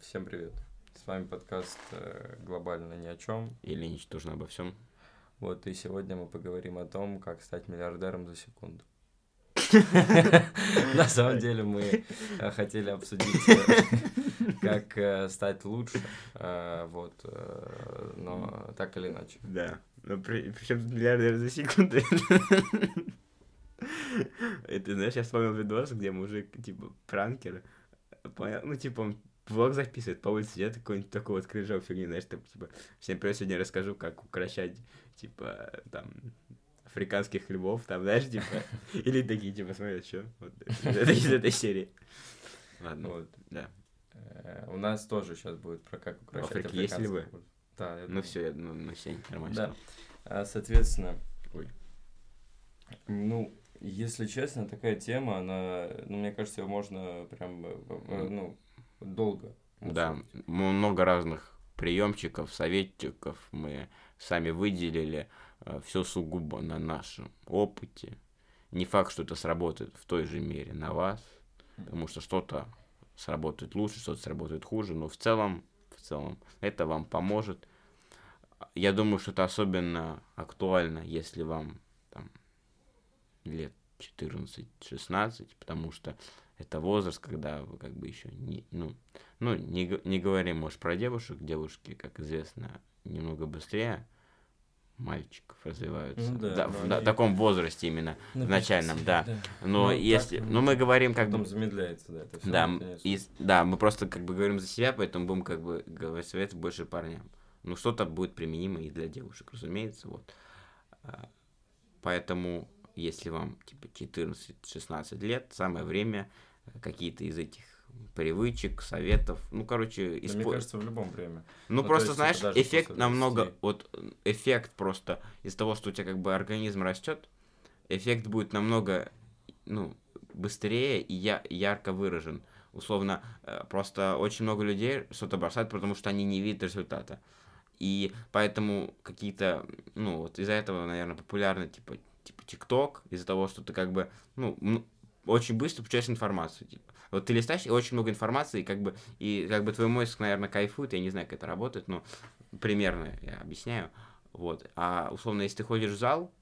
Всем привет. С вами подкаст э, «Глобально ни о чем». Или «Ничтожно обо всем». Вот, и сегодня мы поговорим о том, как стать миллиардером за секунду. На самом деле мы э, хотели обсудить, э, как стать лучше, вот, но так или иначе. Да, но при, причем миллиардер за секунду. Это, знаешь, я вспомнил видос, где мужик, типа, пранкер, ну, типа, он влог записывает, по улице идет какой-нибудь такой вот крыжок фигни, знаешь, там, типа, всем привет, сегодня расскажу, как укращать, типа, там, африканских львов, там, знаешь, типа, или такие, типа, смотри, что, вот, это из этой серии. Ладно, вот, да. Э, у нас тоже сейчас будет про как укращать В Африке есть львы? Да, Ну все, ну, ну все, нормально. Да, а, соответственно, Ой. ну, если честно, такая тема, она, ну, мне кажется, ее можно прям, э, ну, долго. Да, много разных приемчиков, советчиков мы сами выделили, э, все сугубо на нашем опыте. Не факт, что это сработает в той же мере на вас, потому что что-то сработает лучше, что-то сработает хуже, но в целом, в целом это вам поможет. Я думаю, что это особенно актуально, если вам там, лет 14-16, потому что это возраст, когда вы как бы еще не, ну, ну не, не говорим, может, про девушек, девушки, как известно, немного быстрее мальчиков развиваются. Ну, да, да, в да, таком возрасте именно, в начальном, да. да. Но ну, если, так, ну мы говорим как бы... замедляется, да, это все. Да, и, да, мы просто как бы говорим за себя, поэтому будем как бы говорить совет больше парням. Ну что-то будет применимо и для девушек, разумеется, вот. А, поэтому если вам типа 14-16 лет, самое время какие-то из этих привычек, советов, ну, короче. Да, мне кажется, в любом время. Ну, ну просто, есть, знаешь, типа, эффект намного, вот, эффект просто из того, что у тебя как бы организм растет, эффект будет намного, ну, быстрее и я, ярко выражен. Условно, э, просто очень много людей что-то бросают, потому что они не видят результата. И поэтому какие-то, ну, вот из-за этого, наверное, популярны, типа, типа ТикТок, из-за того, что ты как бы, ну, очень быстро получаешь информацию, типа. Вот ты листаешь, и очень много информации, и как бы, и как бы твой мозг, наверное, кайфует, я не знаю, как это работает, но примерно я объясняю. Вот. А условно, если ты ходишь в зал,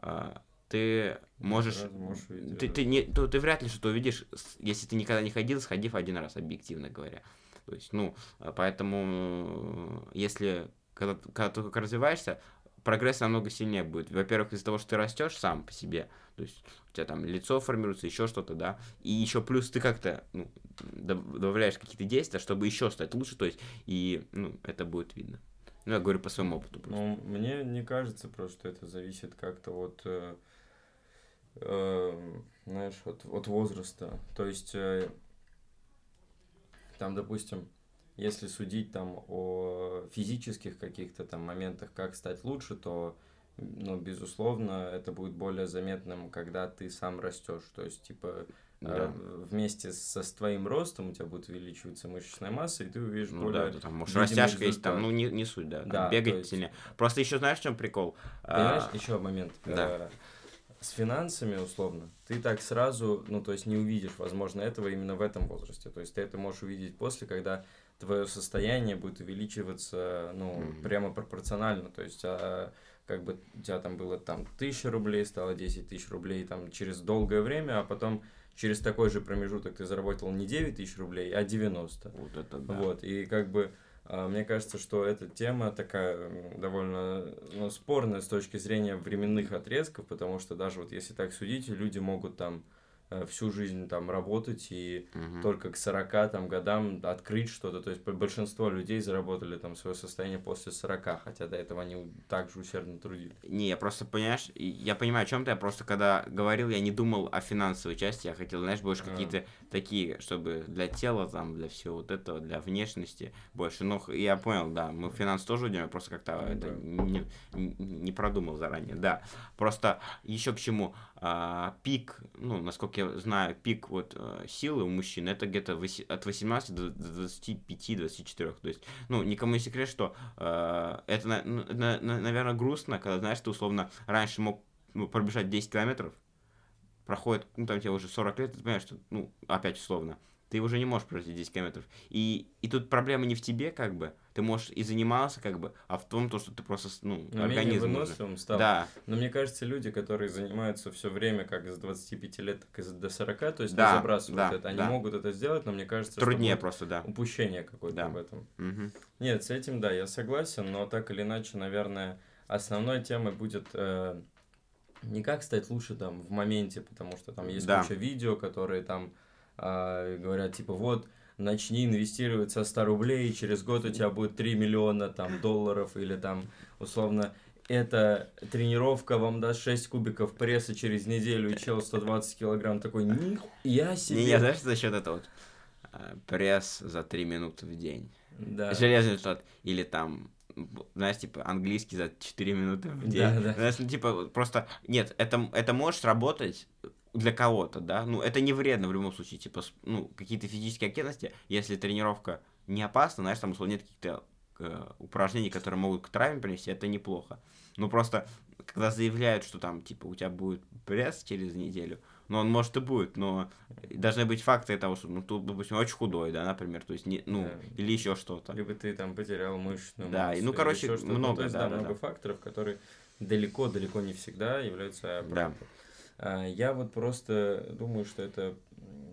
а, ты можешь... можешь увидеть, ты, ты, не, ты, ты вряд ли что-то увидишь, если ты никогда не ходил, сходив один раз, объективно говоря. То есть, ну, поэтому, если когда, когда ты только развиваешься, прогресс намного сильнее будет. Во-первых, из-за того, что ты растешь сам по себе, то есть у тебя там лицо формируется, еще что-то, да, и еще плюс ты как-то ну, добавляешь какие-то действия, чтобы еще стать лучше, то есть, и, ну, это будет видно. Ну, я говорю по своему опыту. Просто. Ну, мне не кажется просто, что это зависит как-то от, э, э, знаешь, от, от возраста. То есть, э, там, допустим, если судить там о физических каких-то там моментах, как стать лучше, то, ну, безусловно, это будет более заметным, когда ты сам растешь. То есть, типа, да. э, вместе со с твоим ростом у тебя будет увеличиваться мышечная масса, и ты увидишь ну, более... Да, там, может, растяжка есть там, ну, не, не суть, да, да бегать есть... сильнее. Просто еще знаешь, в чем прикол? Понимаешь, а... еще момент. Да. Э, с финансами, условно, ты так сразу, ну, то есть не увидишь, возможно, этого именно в этом возрасте. То есть ты это можешь увидеть после, когда твое состояние будет увеличиваться, ну, mm-hmm. прямо пропорционально. То есть, а, как бы у тебя там было там тысяча рублей, стало 10 тысяч рублей там через долгое время, а потом через такой же промежуток ты заработал не 9 тысяч рублей, а 90. Вот это да. Вот, и как бы а, мне кажется, что эта тема такая довольно ну, спорная с точки зрения временных отрезков, потому что даже вот если так судить, люди могут там всю жизнь там работать и угу. только к 40 там, годам открыть что-то. То есть большинство людей заработали там свое состояние после 40, хотя до этого они также усердно трудились. Не, я просто, понимаешь, я понимаю, о чем ты, я просто когда говорил, я не думал о финансовой части, я хотел, знаешь, больше а. какие-то такие, чтобы для тела, там, для всего вот этого, для внешности больше. Ну, я понял, да, мы финанс тоже уйдем, я просто как-то ну, это не, не, не продумал заранее, да. Просто еще к чему, а, пик, ну, насколько я знаю, пик вот а, силы у мужчин это где-то от 18 до 25-24. То есть, ну, никому не секрет, что а, это, на, на, на, наверное, грустно, когда, знаешь, ты условно раньше мог ну, пробежать 10 километров, проходит, ну, там тебе уже 40 лет, ты понимаешь, что, ну, опять условно, ты уже не можешь пройти 10 километров. И, и тут проблема не в тебе, как бы, ты можешь и занимался, как бы, а в том, то, что ты просто, ну, Но организм выносливым стал. Да. Но мне кажется, люди, которые занимаются все время, как из 25 лет, так и до 40, то есть да, не забрасывают да, это, они да. могут это сделать, но мне кажется, Труднее просто, да. Упущение какое-то да. в этом. Угу. Нет, с этим, да, я согласен, но так или иначе, наверное, основной темой будет... Э, не как стать лучше там в моменте, потому что там есть да. куча видео, которые там а, говорят, типа, вот, начни инвестировать со 100 рублей, и через год у тебя будет 3 миллиона там, долларов, или там, условно, эта тренировка вам даст 6 кубиков пресса через неделю, и чел 120 килограмм такой, нихуя себе. Не, я знаешь, за счет этого вот, а, пресс за 3 минуты в день. Да. Железный штат. Или там знаешь, типа, английский за 4 минуты в день. Да, да. Знаешь, ну, типа, просто, нет, это, это может работать для кого-то, да, ну, это не вредно в любом случае, типа, ну, какие-то физические активности, если тренировка не опасна, знаешь, там, условно, нет каких-то э, упражнений, которые могут к травме принести, это неплохо. Ну, просто, когда заявляют, что там, типа, у тебя будет пресс через неделю, ну, он может и будет, но должны быть факты того, что, ну, тут, допустим, очень худой, да, например, то есть, не, ну, да. или еще что-то. Либо ты там потерял мышечную Да, массу, ну, короче, много, ну, то есть, да, да, много да. факторов, которые далеко-далеко не всегда являются правдой. Да. А, я вот просто думаю, что это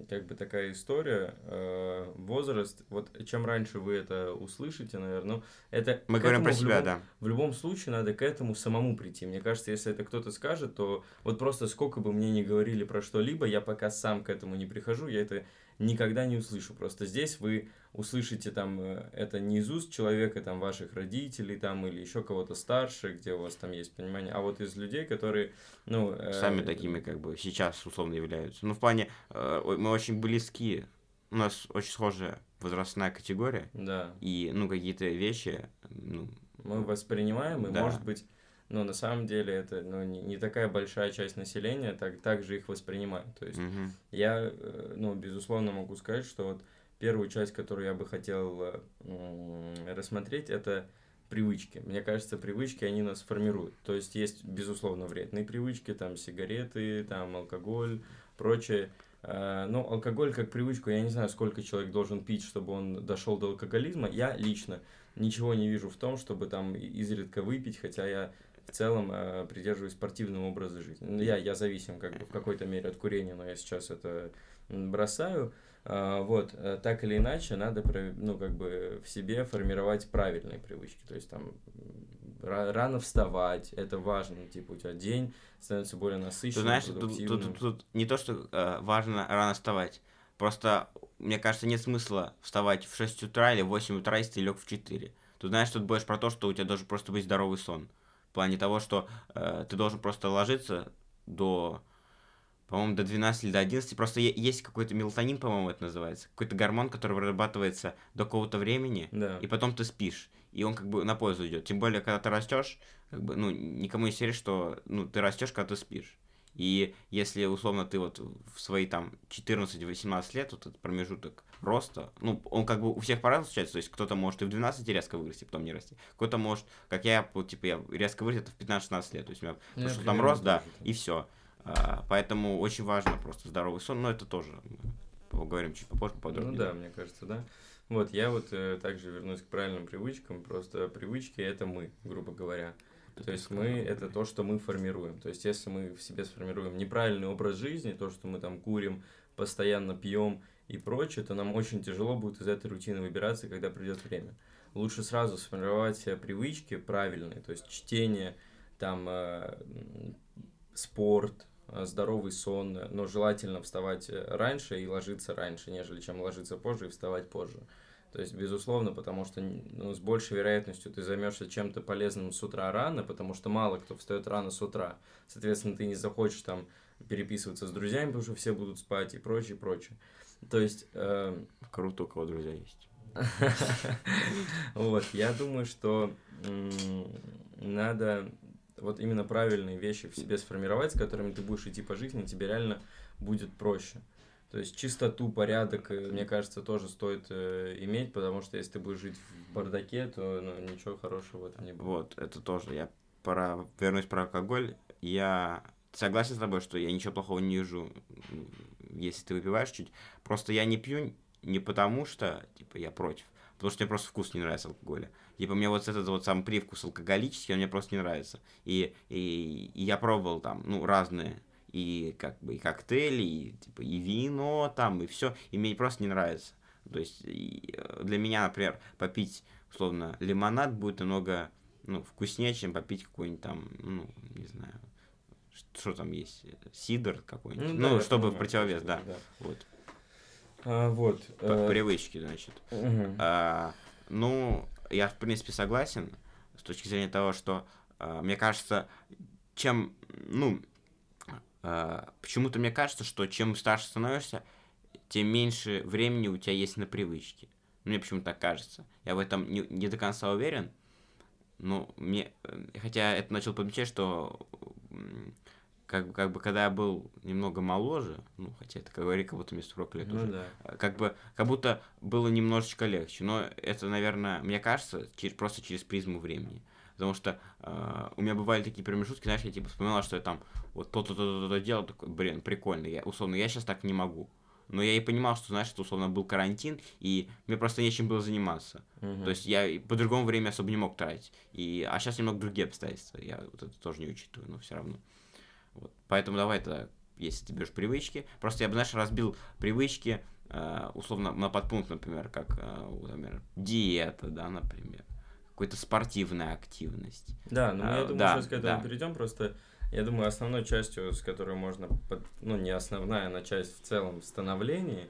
как бы такая история, э, возраст, вот чем раньше вы это услышите, наверное, ну, это... Мы говорим про себя, любом, да. В любом случае надо к этому самому прийти. Мне кажется, если это кто-то скажет, то вот просто сколько бы мне ни говорили про что-либо, я пока сам к этому не прихожу, я это никогда не услышу. Просто здесь вы услышите там э, это не из уст человека, там, ваших родителей, там, или еще кого-то старше, где у вас там есть понимание, а вот из людей, которые, ну... Э, Сами такими, как бы, сейчас условно являются. Ну, в плане, э, мы очень близки, у нас очень схожая возрастная категория. Да. И, ну, какие-то вещи, ну... Мы воспринимаем, и, да. может быть, но на самом деле это ну, не, не такая большая часть населения так, так же их воспринимает. То есть угу. я, э, ну, безусловно, могу сказать, что вот первую часть, которую я бы хотел э, рассмотреть, это привычки. Мне кажется, привычки, они нас формируют. То есть есть, безусловно, вредные привычки, там сигареты, там алкоголь, прочее. Э, но алкоголь как привычку, я не знаю, сколько человек должен пить, чтобы он дошел до алкоголизма. Я лично ничего не вижу в том, чтобы там изредка выпить, хотя я в целом э, придерживаюсь спортивного образа жизни. Ну, я, я зависим как бы в какой-то мере от курения, но я сейчас это бросаю. Э, вот, так или иначе, надо, ну, как бы в себе формировать правильные привычки. То есть там рано вставать, это важно, типа у тебя день становится более насыщенным, Ты знаешь, тут, тут, тут, тут не то, что э, важно рано вставать, просто, мне кажется, нет смысла вставать в 6 утра или в 8 утра, если ты лег в 4. Тут, знаешь, тут больше про то, что у тебя должен просто быть здоровый сон. В плане того, что э, ты должен просто ложиться до, по-моему, до 12 или до 11. Просто есть какой-то мелатонин, по-моему, это называется. Какой-то гормон, который вырабатывается до какого-то времени, да. и потом ты спишь. И он как бы на пользу идет. Тем более, когда ты растешь, как бы, ну, никому не серии, что ну, ты растешь, когда ты спишь. И если, условно, ты вот в свои там 14-18 лет, вот этот промежуток роста, ну, он как бы у всех по-разному случается, то есть кто-то может и в 12 резко вырасти, потом не расти, кто-то может, как я, вот, типа, я резко вырос это в 15-16 лет, то есть у меня ну, пошел там рост, да, и все. А, поэтому очень важно просто здоровый сон, но это тоже поговорим чуть попозже подробнее. Ну да, мне кажется, да. Вот, я вот э, также вернусь к правильным привычкам, просто привычки это мы, грубо говоря. То есть мы это то, что мы формируем. То есть если мы в себе сформируем неправильный образ жизни, то, что мы там курим, постоянно пьем и прочее, то нам очень тяжело будет из этой рутины выбираться, когда придет время. Лучше сразу сформировать себе привычки правильные, то есть чтение, там э, спорт, э, здоровый сон, но желательно вставать раньше и ложиться раньше, нежели чем ложиться позже и вставать позже. То есть, безусловно, потому что ну, с большей вероятностью ты займешься чем-то полезным с утра рано, потому что мало кто встает рано с утра. Соответственно, ты не захочешь там переписываться с друзьями, потому что все будут спать и прочее, прочее. То есть... Э... Круто, у кого друзья есть. Вот, я думаю, что надо вот именно правильные вещи в себе сформировать, с которыми ты будешь идти по жизни, тебе реально будет проще. То есть чистоту, порядок, э, мне кажется, тоже стоит э, иметь, потому что если ты будешь жить в бардаке, то ну, ничего хорошего в этом не будет. Вот, это тоже. Я пора вернусь про алкоголь. Я согласен с тобой, что я ничего плохого не вижу, если ты выпиваешь чуть. Просто я не пью не потому что, типа, я против, потому что мне просто вкус не нравится алкоголя. Типа, мне вот этот вот сам привкус алкоголический, он мне просто не нравится. И, и, и я пробовал там, ну, разные и как бы и коктейли, и типа и вино там, и все, и мне просто не нравится. То есть э, для меня, например, попить условно лимонад будет намного ну, вкуснее, чем попить какой-нибудь там, ну, не знаю, что там есть, сидр какой-нибудь. Ну, ну да, чтобы в противовес, да. да. Вот. А, вот. По э... привычки, значит. Угу. А, ну, я, в принципе, согласен с точки зрения того, что, а, мне кажется, чем, ну, а, почему-то мне кажется, что чем старше становишься, тем меньше времени у тебя есть на привычки. Мне почему-то так кажется. Я в этом не, не до конца уверен. Но мне... Э, хотя это начал помечать, что как, как бы когда я был немного моложе, ну, хотя это, как говорили, как будто мне 40 лет ну, уже, да. А, как бы, как будто было немножечко легче. Но это, наверное, мне кажется, через, просто через призму времени. Потому что э, у меня бывали такие промежутки, знаешь, я типа вспоминал, что я там вот то-то, то-то, то-то делал, такой, блин, прикольно, я, условно, я сейчас так не могу. Но я и понимал, что, знаешь, что, условно, был карантин, и мне просто нечем было заниматься. Uh-huh. То есть я по-другому время особо не мог тратить. И, а сейчас немного другие обстоятельства, я вот это тоже не учитываю, но все равно. Вот. Поэтому давай тогда, если ты берешь привычки, просто я бы, знаешь, разбил привычки, э, условно, на подпункт, например, как, э, например, диета, да, например какой-то спортивная активность. Да, ну а, я думаю, да, сейчас к этому да. перейдем, просто я думаю, основной частью, с которой можно, под, ну не основная, а часть в целом в становлении,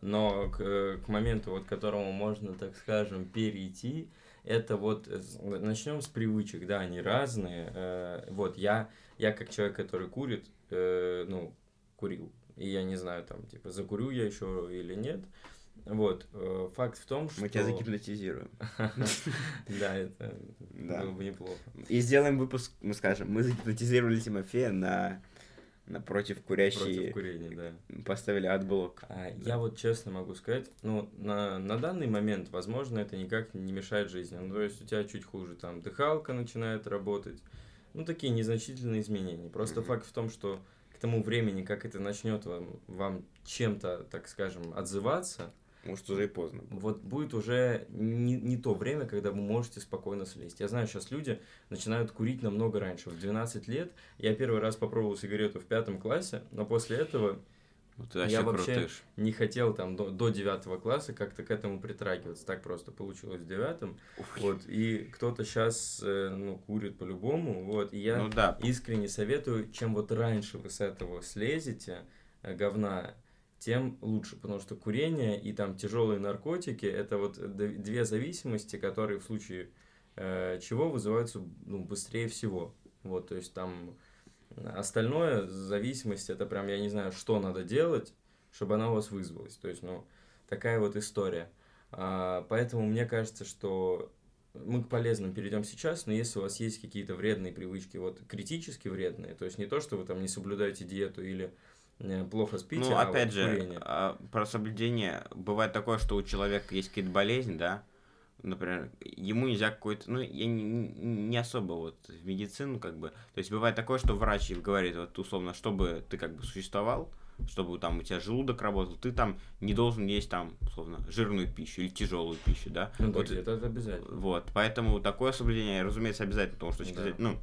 но к, к моменту, вот к которому можно, так скажем, перейти, это вот начнем с привычек, да, они разные. Э, вот я, я как человек, который курит, э, ну, курил, и я не знаю, там, типа, закурю я еще или нет, вот, э, факт в том, что... Мы тебя загипнотизируем. Да, это было бы неплохо. И сделаем выпуск, мы скажем, мы загипнотизировали Тимофея на напротив курящие... Против курения, да. Поставили отблок. А, я вот честно могу сказать, ну, на, на данный момент, возможно, это никак не мешает жизни. Ну, то есть у тебя чуть хуже, там, дыхалка начинает работать. Ну, такие незначительные изменения. Просто факт в том, что к тому времени, как это начнет вам, вам чем-то, так скажем, отзываться, может, уже и поздно. Вот будет уже не, не то время, когда вы можете спокойно слезть. Я знаю, сейчас люди начинают курить намного раньше. В 12 лет я первый раз попробовал сигарету в пятом классе, но после этого вот ну, я вообще крутыш. не хотел там до, до 9 класса как-то к этому притрагиваться. Так просто получилось в девятом. Вот, и кто-то сейчас э, ну, курит по-любому. Вот, и я ну, да. искренне советую, чем вот раньше вы с этого слезете, э, говна, тем лучше, потому что курение и там тяжелые наркотики это вот две зависимости, которые в случае э, чего вызываются ну, быстрее всего. Вот, то есть там остальное зависимость это прям я не знаю, что надо делать, чтобы она у вас вызвалась. То есть, ну, такая вот история. А, поэтому мне кажется, что мы к полезным перейдем сейчас, но если у вас есть какие-то вредные привычки, вот критически вредные, то есть не то, что вы там не соблюдаете диету или плохо спите, ну, а опять вот же, курение. А, про соблюдение бывает такое, что у человека есть какая-то болезнь, да, например, ему нельзя какой-то, ну, я не, не особо вот в медицину как бы, то есть бывает такое, что врач говорит, вот условно, чтобы ты как бы существовал, чтобы там у тебя желудок работал, ты там не должен есть там, условно, жирную пищу или тяжелую пищу, да? Ну, вот, это, это обязательно. Вот, поэтому такое соблюдение, разумеется, обязательно, потому что, да. ну,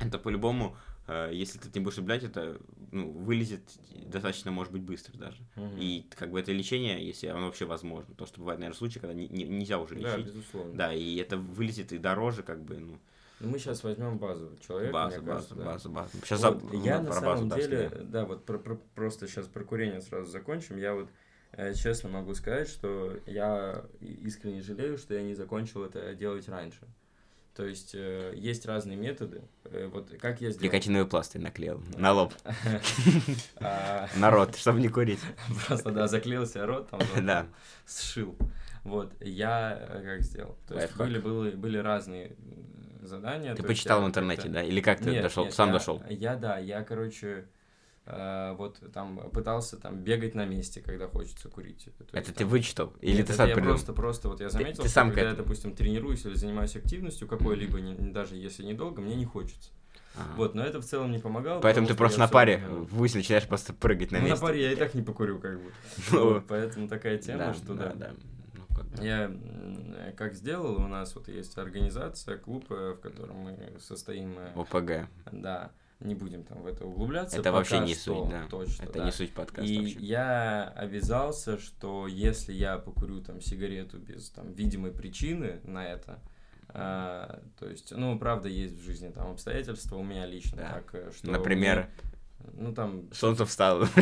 это по-любому Э, если ты не будешь употреблять, это ну, вылезет достаточно, может быть, быстро даже. Угу. И как бы это лечение, если оно вообще возможно, то что бывает, наверное, случаи, когда не, не, нельзя уже лечить. Да, безусловно. Да, и это вылезет и дороже, как бы, ну. Ну, мы сейчас возьмем базу человека. Базу, базу, кажется, базу, да. базу. Сейчас вот, за, я на самом базу, деле, да, да вот про, про, просто сейчас про курение сразу закончим. Я вот э, честно могу сказать, что я искренне жалею, что я не закончил это делать раньше. То есть э, есть разные методы. Э, вот как я сделал. Никотиновый пластырь наклеил на лоб. А, на рот, чтобы не курить. Просто, да, заклеился рот, там, да. сшил. Вот, я э, как сделал? То есть были, были, были разные задания. Ты почитал в интернете, да? Или как ты дошел? Сам дошел? Я, да, я, короче, вот там пытался там бегать на месте, когда хочется курить. То это есть, ты там... вычитал? Или Нет, ты сам я придумал? просто, просто вот я заметил, ты, ты что сам когда я, допустим, тренируюсь или занимаюсь активностью какой-либо, mm-hmm. не, даже если недолго, мне не хочется. Ага. Вот, но это в целом не помогало. Поэтому ты просто на паре ввысь начинаешь просто прыгать на ну, месте. на паре я и так не покурю, как бы. Ну, вот, поэтому такая тема, что да. да. Ну, я как сделал, у нас вот есть организация, клуб, э, в котором мы состоим. Э, ОПГ. Да не будем там в это углубляться. Это вообще не что, суть, да. Точно, это да. не суть подкаста И вообще. я обязался, что если я покурю там сигарету без там видимой причины на это, а, то есть, ну, правда, есть в жизни там обстоятельства у меня лично да. так, э, что... Например? Ну там... Солнце встало,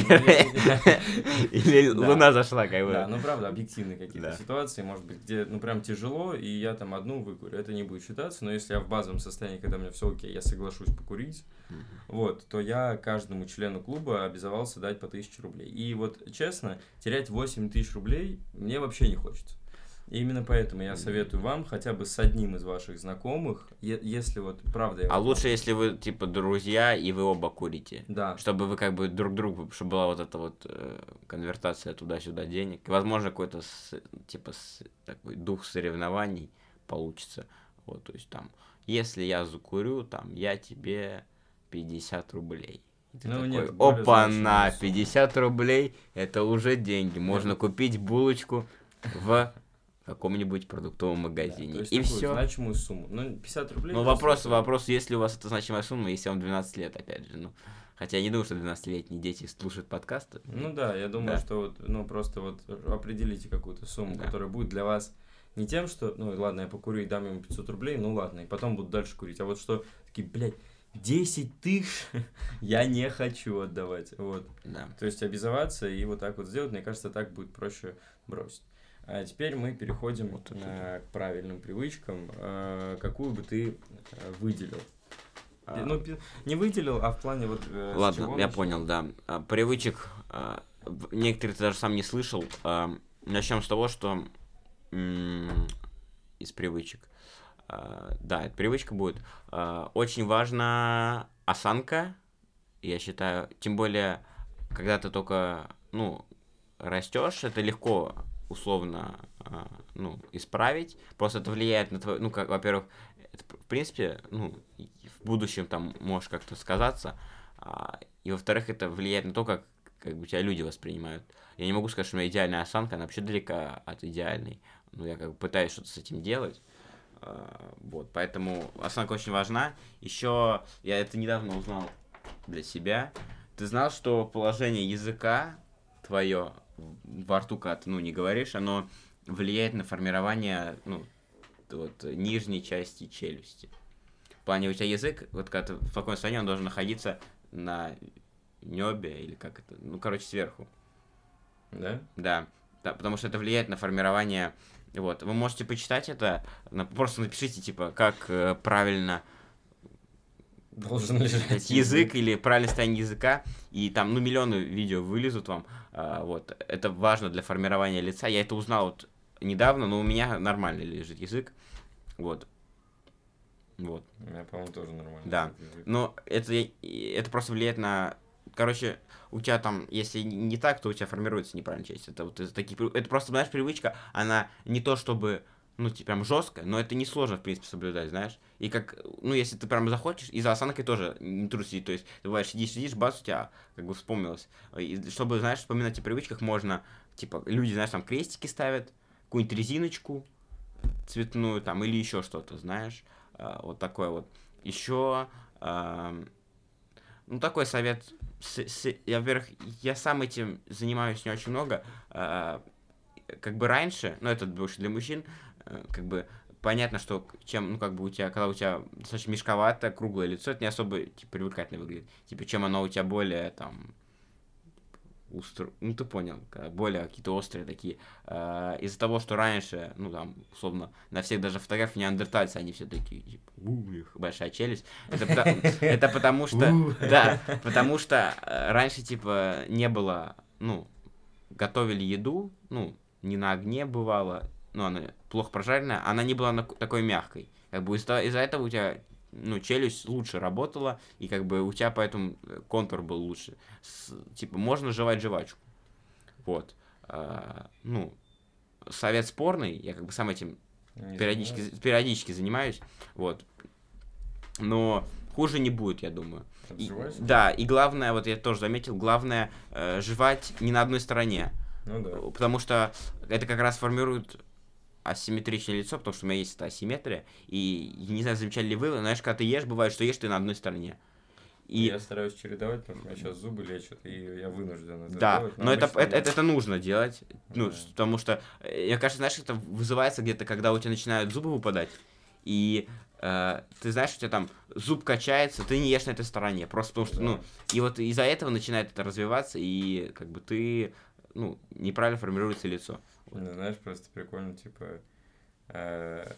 Или луна зашла, как бы. Да, ну правда, объективные какие-то ситуации, может быть, где, ну прям тяжело, и я там одну выкурю, это не будет считаться, но если я в базовом состоянии, когда у меня все окей, я соглашусь покурить, вот, то я каждому члену клуба обязывался дать по тысяче рублей. И вот, честно, терять 8 тысяч рублей мне вообще не хочется. И именно поэтому я советую вам хотя бы с одним из ваших знакомых, если вот правда... А лучше, если вы типа друзья и вы оба курите. Да. Чтобы вы как бы друг другу, чтобы была вот эта вот э, конвертация туда-сюда денег. И, возможно, какой-то с, типа с, такой дух соревнований получится. Вот, то есть там, если я закурю, там, я тебе 50 рублей. Ты ну, такой, нет, опа-на, 50 рублей, это уже деньги. Можно купить булочку в каком-нибудь продуктовом магазине. Да, и все. значимую сумму. Ну, 50 рублей. Ну, вопрос, это... вопрос, если у вас это значимая сумма, если вам 12 лет, опять же. Ну, хотя я не думаю, что 12-летние дети слушают подкасты. Ну да, я думаю, да. что вот, ну, просто вот определите какую-то сумму, да. которая будет для вас не тем, что, ну, ладно, я покурю и дам ему 500 рублей, ну, ладно, и потом буду дальше курить. А вот что, такие, блядь, 10 тысяч я не хочу отдавать. Вот. Да. То есть обязываться и вот так вот сделать, мне кажется, так будет проще бросить. А теперь мы переходим вот на, к правильным привычкам. А, какую бы ты э, выделил? А... Ну, не выделил, а в плане вот... Э, Ладно, я понял, да. А, привычек, а, некоторые ты даже сам не слышал. А, начнем с того, что из привычек. А, да, эта привычка будет. А, очень важна осанка, я считаю. Тем более, когда ты только, ну, растешь, это легко условно а, ну, исправить. Просто это влияет на твой, ну, как, во-первых, это, в принципе, ну, в будущем там можешь как-то сказаться, а, и во-вторых, это влияет на то, как, как бы тебя люди воспринимают. Я не могу сказать, что у меня идеальная осанка, она вообще далека от идеальной. Но я как бы пытаюсь что-то с этим делать. А, вот, поэтому осанка очень важна. Еще я это недавно узнал для себя. Ты знал, что положение языка твое во рту, когда ты, ну, не говоришь, оно влияет на формирование, ну, вот, нижней части челюсти. В плане у тебя язык, вот когда ты в таком состоянии, он должен находиться на небе, или как это, ну, короче, сверху. Да? Да, да потому что это влияет на формирование, вот, вы можете почитать это, просто напишите, типа, как э, правильно должен лежать язык или правильное состояние языка, и там, ну, миллионы видео вылезут вам, а, вот, это важно для формирования лица, я это узнал вот недавно, но у меня нормально лежит язык, вот, вот. У меня, по-моему, тоже нормально. Да, но это, это просто влияет на, короче, у тебя там, если не так, то у тебя формируется неправильная часть, это вот это такие, это просто, знаешь, привычка, она не то чтобы ну, типа, прям жестко, но это несложно, в принципе, соблюдать, знаешь. И как, ну, если ты прям захочешь, и за осанкой тоже не трусить, то есть, ты бываешь, сидишь, сидишь, бац, у тебя, как бы, вспомнилось. И чтобы, знаешь, вспоминать о привычках, можно, типа, люди, знаешь, там, крестики ставят, какую-нибудь резиночку цветную, там, или еще что-то, знаешь, а, вот такое вот. Еще, ну, такой совет, с, с, я, во-первых, я сам этим занимаюсь не очень много, а, как бы раньше, ну, это больше для мужчин, как бы понятно, что чем, ну, как бы у тебя, когда у тебя достаточно мешковатое, круглое лицо, это не особо, типа, привлекательно выглядит. Типа, чем оно у тебя более, там, устро... ну, ты понял, более какие-то острые такие. Э, из-за того, что раньше, ну, там, условно, на всех даже фотографиях неандертальцы, они все такие, типа, у них большая челюсть. Это потому что, да, потому что э, раньше, типа, не было, ну, готовили еду, ну, не на огне бывало, ну, она плохо прожаренная, она не была на, такой мягкой. Как бы из-за из этого у тебя ну, челюсть лучше работала, и как бы у тебя поэтому э, контур был лучше. С, типа, можно жевать жвачку. Вот. А, ну, совет спорный, я как бы сам этим периодически, периодически занимаюсь. Вот. Но хуже не будет, я думаю. И, да, и главное, вот я тоже заметил, главное э, жевать не на одной стороне. Ну да. Потому что это как раз формирует асимметричное лицо, потому что у меня есть эта асимметрия. И не знаю, замечали ли вы, но знаешь, когда ты ешь, бывает, что ешь ты на одной стороне. И... Я стараюсь чередовать, потому что у меня сейчас зубы лечат, и я вынужден это да, делать. Но, но это, это, это, это нужно делать, ну, да. потому что, э, мне кажется, знаешь, это вызывается где-то, когда у тебя начинают зубы выпадать, и э, ты знаешь, у тебя там зуб качается, ты не ешь на этой стороне, просто потому что, да. ну, и вот из-за этого начинает это развиваться, и как бы ты, ну, неправильно формируется лицо. Ну, знаешь, просто прикольно, типа, э,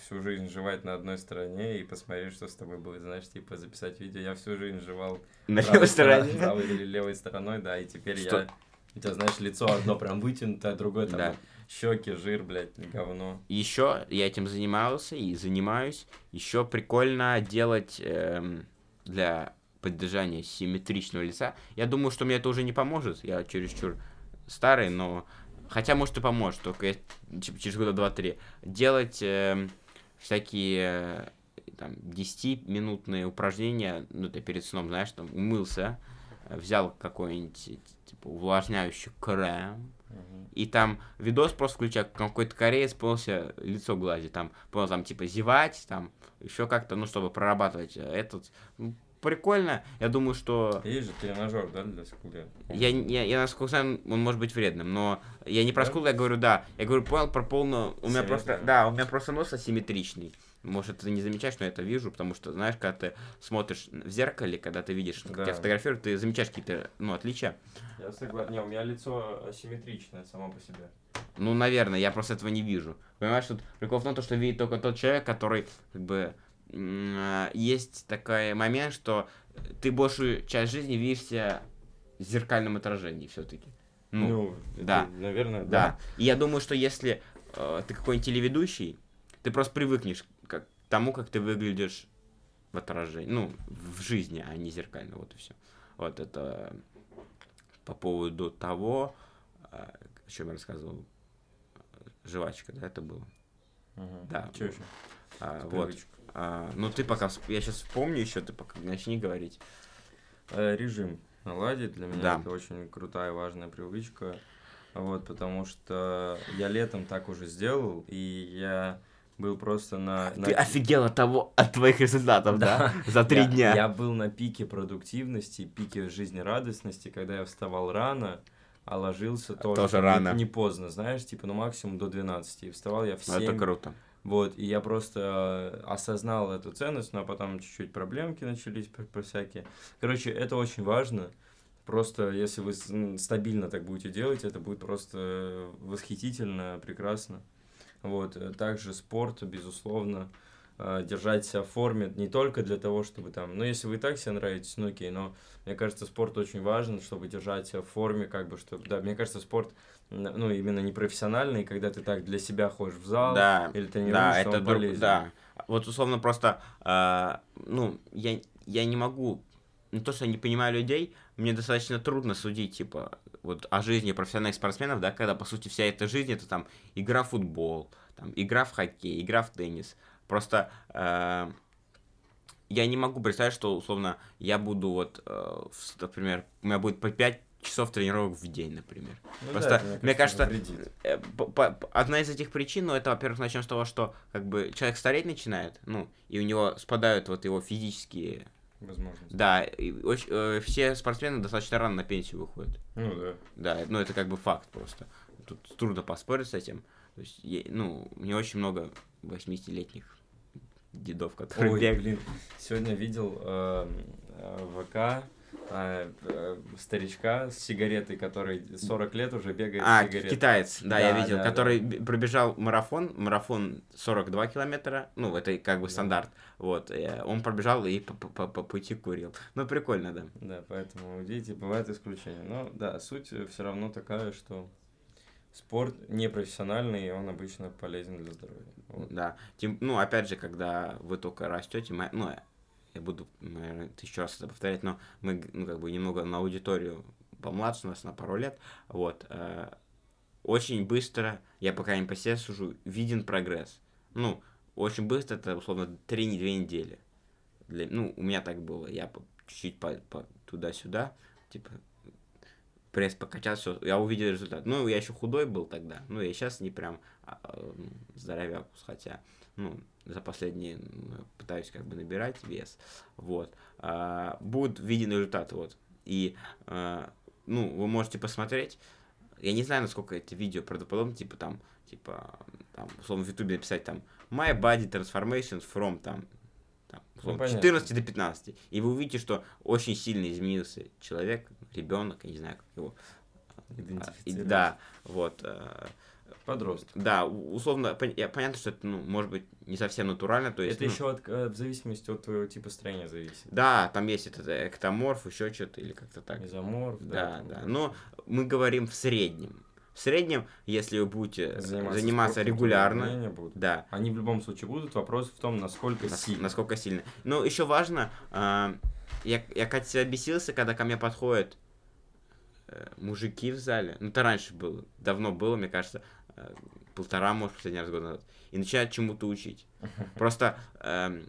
всю жизнь жевать на одной стороне и посмотреть, что с тобой будет, знаешь, типа, записать видео. Я всю жизнь жевал на левой стороне, правой или левой стороной, да, и теперь что? я... У тебя, знаешь, лицо одно прям вытянутое, другое там да. щеки, жир, блядь, говно. Еще я этим занимался и занимаюсь. Еще прикольно делать эм, для поддержания симметричного лица. Я думаю, что мне это уже не поможет. Я чересчур старый, но Хотя, может, и поможет, только через года два-три. Делать э, всякие там 10-минутные упражнения, ну, ты перед сном, знаешь, там, умылся, взял какой-нибудь, типа, увлажняющий крем, uh-huh. и там видос просто включая, какой-то кореец полностью лицо гладит, там, понял, там, типа, зевать, там, еще как-то, ну, чтобы прорабатывать этот, ну, прикольно. Я думаю, что... Есть же тренажер, да, для скулы? Я, я, я насколько знаю, он может быть вредным, но я не про да? скулы, я говорю, да. Я говорю, понял про полную... У меня просто... Да, у меня просто нос асимметричный. Может, ты не замечаешь, но я это вижу, потому что, знаешь, когда ты смотришь в зеркале, когда ты видишь, как да. тебя фотографируют, ты замечаешь какие-то, ну, отличия. Я согласен. Не, у меня лицо асимметричное само по себе. Ну, наверное, я просто этого не вижу. Понимаешь, тут прикол в том, что видит только тот человек, который, как бы, есть такой момент, что ты большую часть жизни видишься в зеркальном отражении все-таки. Ну, ну да. Это, наверное, да. да. И я думаю, что если э, ты какой-нибудь телеведущий, ты просто привыкнешь к тому, как ты выглядишь в отражении, ну, в жизни, а не зеркально, вот и все. Вот это по поводу того, э, о чем я рассказывал, жвачка, да, это было. Угу. Да. Что еще? А, вот. А, ну ты пока, я сейчас вспомню еще, ты пока начни говорить. Э, режим наладить для меня да. это очень крутая важная привычка. Вот, потому что я летом так уже сделал, и я был просто на... Ты на... офигел от того, от твоих результатов, да? За три дня. Я был на пике продуктивности, пике жизнерадостности, когда я вставал рано, а ложился тоже, тоже рано. Не, поздно, знаешь, типа, ну максимум до 12. И вставал я в 7. Это круто. Вот, и я просто э, осознал эту ценность, но потом чуть-чуть проблемки начались про, про всякие. Короче, это очень важно. Просто если вы стабильно так будете делать, это будет просто восхитительно, прекрасно. Вот, э, также спорт, безусловно, э, держать себя в форме не только для того, чтобы там, ну, если вы и так себе нравитесь, ну, окей, но мне кажется, спорт очень важен, чтобы держать себя в форме, как бы, чтобы, да, мне кажется, спорт ну, именно не профессиональный, когда ты так для себя ходишь в зал да, или тренируешься, да, это он полезен. Да, вот условно просто, э, ну, я, я не могу, не то, что я не понимаю людей, мне достаточно трудно судить, типа, вот о жизни профессиональных спортсменов, да, когда, по сути, вся эта жизнь, это там игра в футбол, там, игра в хоккей, игра в теннис. Просто э, я не могу представить, что, условно, я буду вот, э, например, у меня будет по 5 часов тренировок в день, например. Ну, Просто, да, мне кажется, э, одна из этих причин, ну, это, во-первых, начнем с того, что, как бы, человек стареть начинает, ну, и у него спадают вот его физические... Возможности. Да, и очень, э, все спортсмены достаточно рано на пенсию выходят. Ну, да. Да, ну, это как бы факт просто. Тут трудно поспорить с этим. То есть, я, ну, мне очень много 80-летних дедов, которые Ой, блин, сегодня видел э, э ВК, а, э, старичка с сигаретой, который 40 лет уже бегает а, китаец, да, да я видел, да, который да. пробежал марафон, марафон 42 километра, ну, это как бы да. стандарт, вот, э, он пробежал и по, по, по пути курил. Ну, прикольно, да. Да, поэтому, видите, бывают исключения. Но, да, суть все равно такая, что спорт непрофессиональный, и он обычно полезен для здоровья. Вот. Да, Тем, ну, опять же, когда вы только растете, ну, я буду, наверное, тысячу раз это повторять, но мы, ну, как бы немного на аудиторию помладше нас на пару лет, вот, э, очень быстро, я пока не по себе сужу, виден прогресс. Ну, очень быстро, это, условно, 3-2 недели. для, ну, у меня так было, я чуть-чуть по, по туда-сюда, типа, пресс покачал, все, я увидел результат. Ну, я еще худой был тогда, ну, я сейчас не прям а, а, здоровяк, хотя, ну, за последние пытаюсь как бы набирать вес, вот. А, будут виден результат, вот. И, а, ну, вы можете посмотреть, я не знаю, насколько эти видео правдоподобны, типа там, типа, там, условно, в ютубе написать там, my body transformations from, там, там условно, ну, 14 до 15. И вы увидите, что очень сильно изменился человек, ребенок, я не знаю, как его. Да, вот. Э, Подросток. Да, условно, понятно, что это, ну, может быть, не совсем натурально, то есть... Это ну, еще от, э, в зависимости от твоего типа строения зависит. Да, там есть этот эктоморф, еще что-то, или как-то так. Мезоморф, да. Да, да, но мы говорим в среднем. В среднем, если вы будете заниматься, заниматься регулярно, будут. да. Они в любом случае будут. Вопрос в том, насколько Нас, сильно. Насколько сильно. Но еще важно, э, я, я как себя бесился, когда ко мне подходят э, мужики в зале. Ну, это раньше было, давно было, мне кажется, э, полтора, может, последний раз год назад. И начинают чему-то учить. Просто э,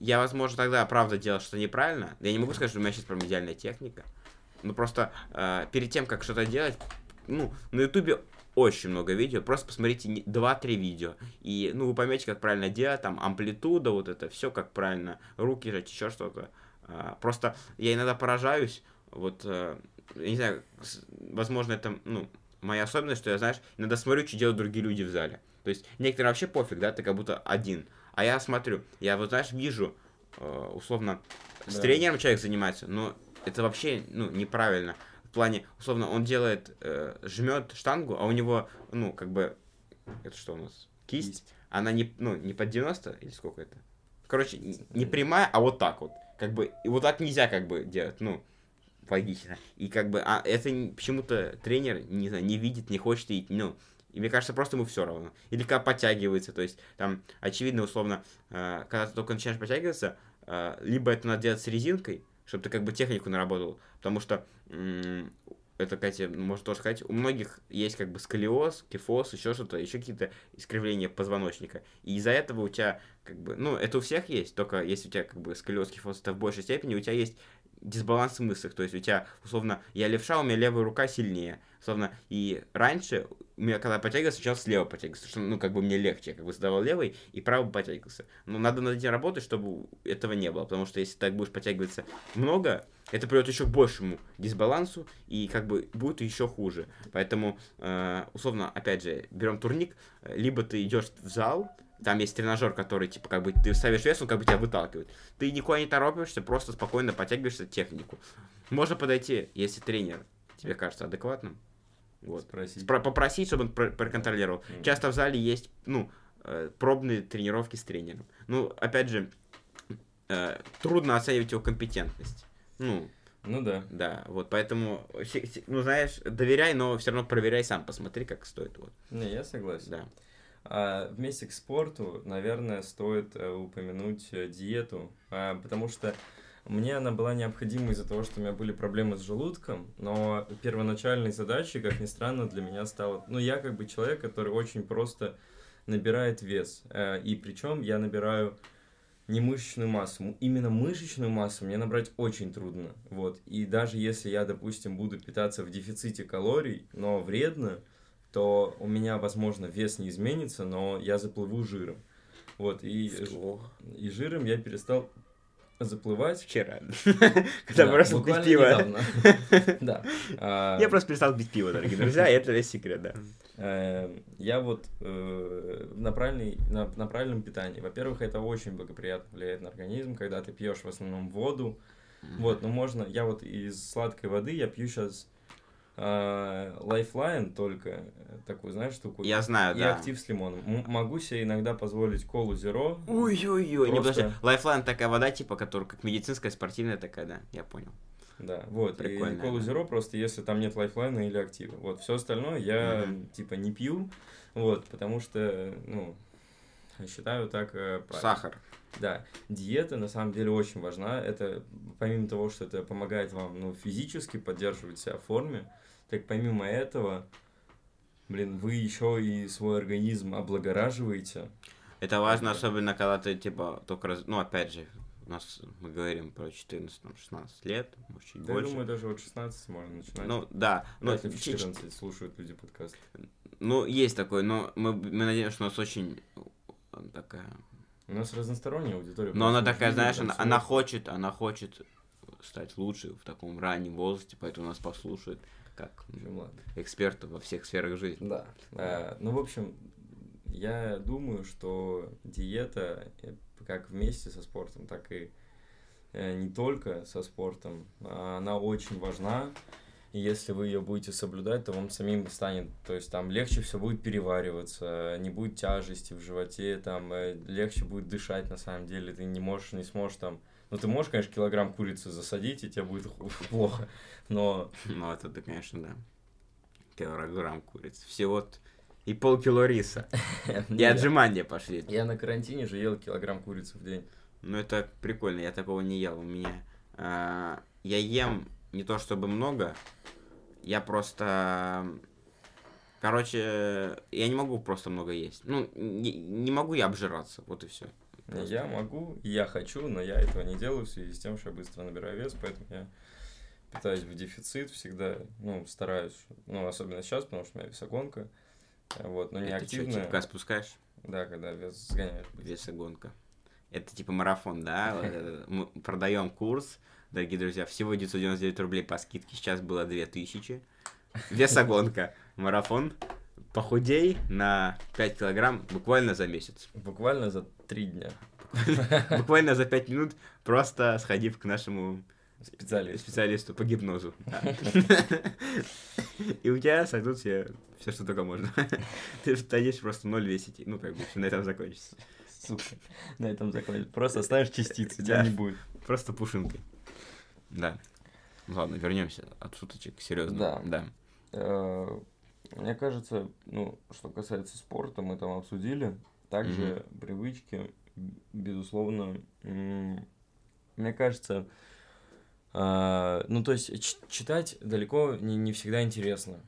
я, возможно, тогда, правда, делал что-то неправильно. Я не могу сказать, что у меня сейчас прям идеальная техника. Ну, просто э, перед тем, как что-то делать, ну, на ютубе очень много видео, просто посмотрите 2-3 видео, и, ну, вы поймете, как правильно делать, там, амплитуда, вот это все, как правильно, руки жать, еще что-то. А, просто я иногда поражаюсь, вот, а, я не знаю, возможно, это, ну, моя особенность, что я, знаешь, иногда смотрю, что делают другие люди в зале. То есть, некоторым вообще пофиг, да, ты как будто один. А я смотрю, я вот, знаешь, вижу, а, условно, с да. тренером человек занимается, но это вообще, ну, неправильно в плане, условно, он делает, э, жмет штангу, а у него, ну, как бы, это что у нас? Кисть? Кисть. Она не, ну, не под 90 или сколько это? Короче, не прямая, а вот так вот. Как бы, и вот так нельзя как бы делать, ну, логично. И как бы, а это почему-то тренер, не знаю, не видит, не хочет идти, ну, и мне кажется, просто ему все равно. Или когда подтягивается, то есть там, очевидно, условно, э, когда ты только начинаешь подтягиваться, э, либо это надо делать с резинкой, чтобы ты как бы технику наработал. Потому что это, Катя, может тоже сказать, у многих есть как бы сколиоз, кифоз, еще что-то, еще какие-то искривления позвоночника. И из-за этого у тебя, как бы, ну, это у всех есть, только если у тебя как бы сколиоз, кифоз, это в большей степени, у тебя есть дисбаланс в мыслях. То есть у тебя, условно, я левша, у меня левая рука сильнее. Условно, и раньше, у меня когда подтягивался, сначала слева подтягивался, что, ну, как бы мне легче, я как бы сдавал левый и правый подтягивался. Но надо над этим работать, чтобы этого не было, потому что если так будешь подтягиваться много, это приведет еще к большему дисбалансу и как бы будет еще хуже. Поэтому, э, условно, опять же, берем турник, либо ты идешь в зал, там есть тренажер, который, типа, как бы ты ставишь вес, он как бы тебя выталкивает. Ты никуда не торопишься, просто спокойно подтягиваешься технику. Можно подойти, если тренер тебе кажется адекватным. Вот. Спросить. Спро- попросить, чтобы он пр- проконтролировал. Mm. Часто в зале есть, ну, э, пробные тренировки с тренером. Ну, опять же, э, трудно оценивать его компетентность. Ну, ну да. Да, вот поэтому, ну знаешь, доверяй, но все равно проверяй сам, посмотри, как стоит. Вот. Не, я согласен. Да. А, вместе к спорту, наверное, стоит э, упомянуть э, диету, а, потому что мне она была необходима из-за того, что у меня были проблемы с желудком, но первоначальной задачей, как ни странно, для меня стало... Ну, я как бы человек, который очень просто набирает вес, э, и причем я набираю не мышечную массу. Именно мышечную массу мне набрать очень трудно. Вот. И даже если я, допустим, буду питаться в дефиците калорий, но вредно, то у меня, возможно, вес не изменится, но я заплыву жиром. Вот, и, и жиром я перестал заплывать. Вчера. Когда просто пить пиво. Да. А, я просто перестал пить пиво, дорогие друзья, и это весь секрет, да. Эм, я вот э, на, правильном питании. Во-первых, это очень благоприятно влияет на организм, когда ты пьешь в основном воду. Вот, ну можно, я вот из сладкой воды я пью сейчас Lifeline только э, такую, знаешь, штуку. Я знаю, и да. И актив с лимоном. М- могу себе иногда позволить колу Zero. Ой-ой-ой, просто... не подожди. Lifeline такая вода, типа, которая как медицинская, спортивная такая, да, я понял. Да, вот. Прикольно. И колу Zero просто, если там нет Lifeline а или актива. Вот, все остальное я, mm-hmm. типа, не пью, вот, потому что, ну, считаю так э, правильно. Сахар. Да, диета на самом деле очень важна. Это помимо того, что это помогает вам ну, физически поддерживать себя в форме, так помимо этого, блин, вы еще и свой организм облагораживаете. Это важно, особенно когда ты, типа, только раз... Ну, опять же, у нас мы говорим про 14-16 лет, может, чуть да, больше. я думаю, даже от 16 можно начинать. Ну, да. Но в 14 слушают люди подкаст. Ну, есть такой, но мы, мы надеемся, что у нас очень такая... У нас разносторонняя аудитория. Но она такая, знаешь, она, она хочет, она хочет стать лучше в таком раннем возрасте, поэтому нас послушают как эксперты во всех сферах жизни. Да. А, ну, в общем, я думаю, что диета, э, как вместе со спортом, так и э, не только со спортом, она очень важна. И если вы ее будете соблюдать, то вам самим станет, то есть там легче все будет перевариваться, не будет тяжести в животе, там легче будет дышать на самом деле, ты не можешь, не сможешь там, ну ты можешь, конечно, килограмм курицы засадить, и тебе будет плохо, но... Ну это, да, конечно, да. Килограмм курицы. Всего и полкило риса. И отжимания пошли. Я на карантине же ел килограмм курицы в день. Ну, это прикольно, я такого не ел. У меня... А, я ем не то чтобы много, я просто... Короче, я не могу просто много есть. Ну, не, не могу я обжираться, вот и все. Я могу, я хочу, но я этого не делаю в связи с тем, что я быстро набираю вес, поэтому я питаюсь в дефицит всегда, ну, стараюсь, ну, особенно сейчас, потому что у меня весогонка, вот, но не Это активная. Что, типа, спускаешь? Да, когда вес сгоняешь. Весогонка. Это типа марафон, да? Мы продаем курс, дорогие друзья, всего 999 рублей по скидке, сейчас было 2000. Весогонка, марафон, похудей на 5 килограмм буквально за месяц. Буквально за 3 дня. Буквально за 5 минут, просто сходив к нашему специалисту, специалисту по гипнозу. И у тебя сойдут все, все, что только можно. Ты станешь просто ноль весить. Ну, как бы, на этом закончится. Сука, на этом закончится. Просто оставишь частицы, тебя не будет. Просто пушинкой. Да. Ладно, вернемся от шуточек серьезно. Да. да. Э, мне кажется, ну, что касается спорта, мы там обсудили. Также привычки, безусловно, мне кажется, а, ну, то есть, читать далеко не, не всегда интересно.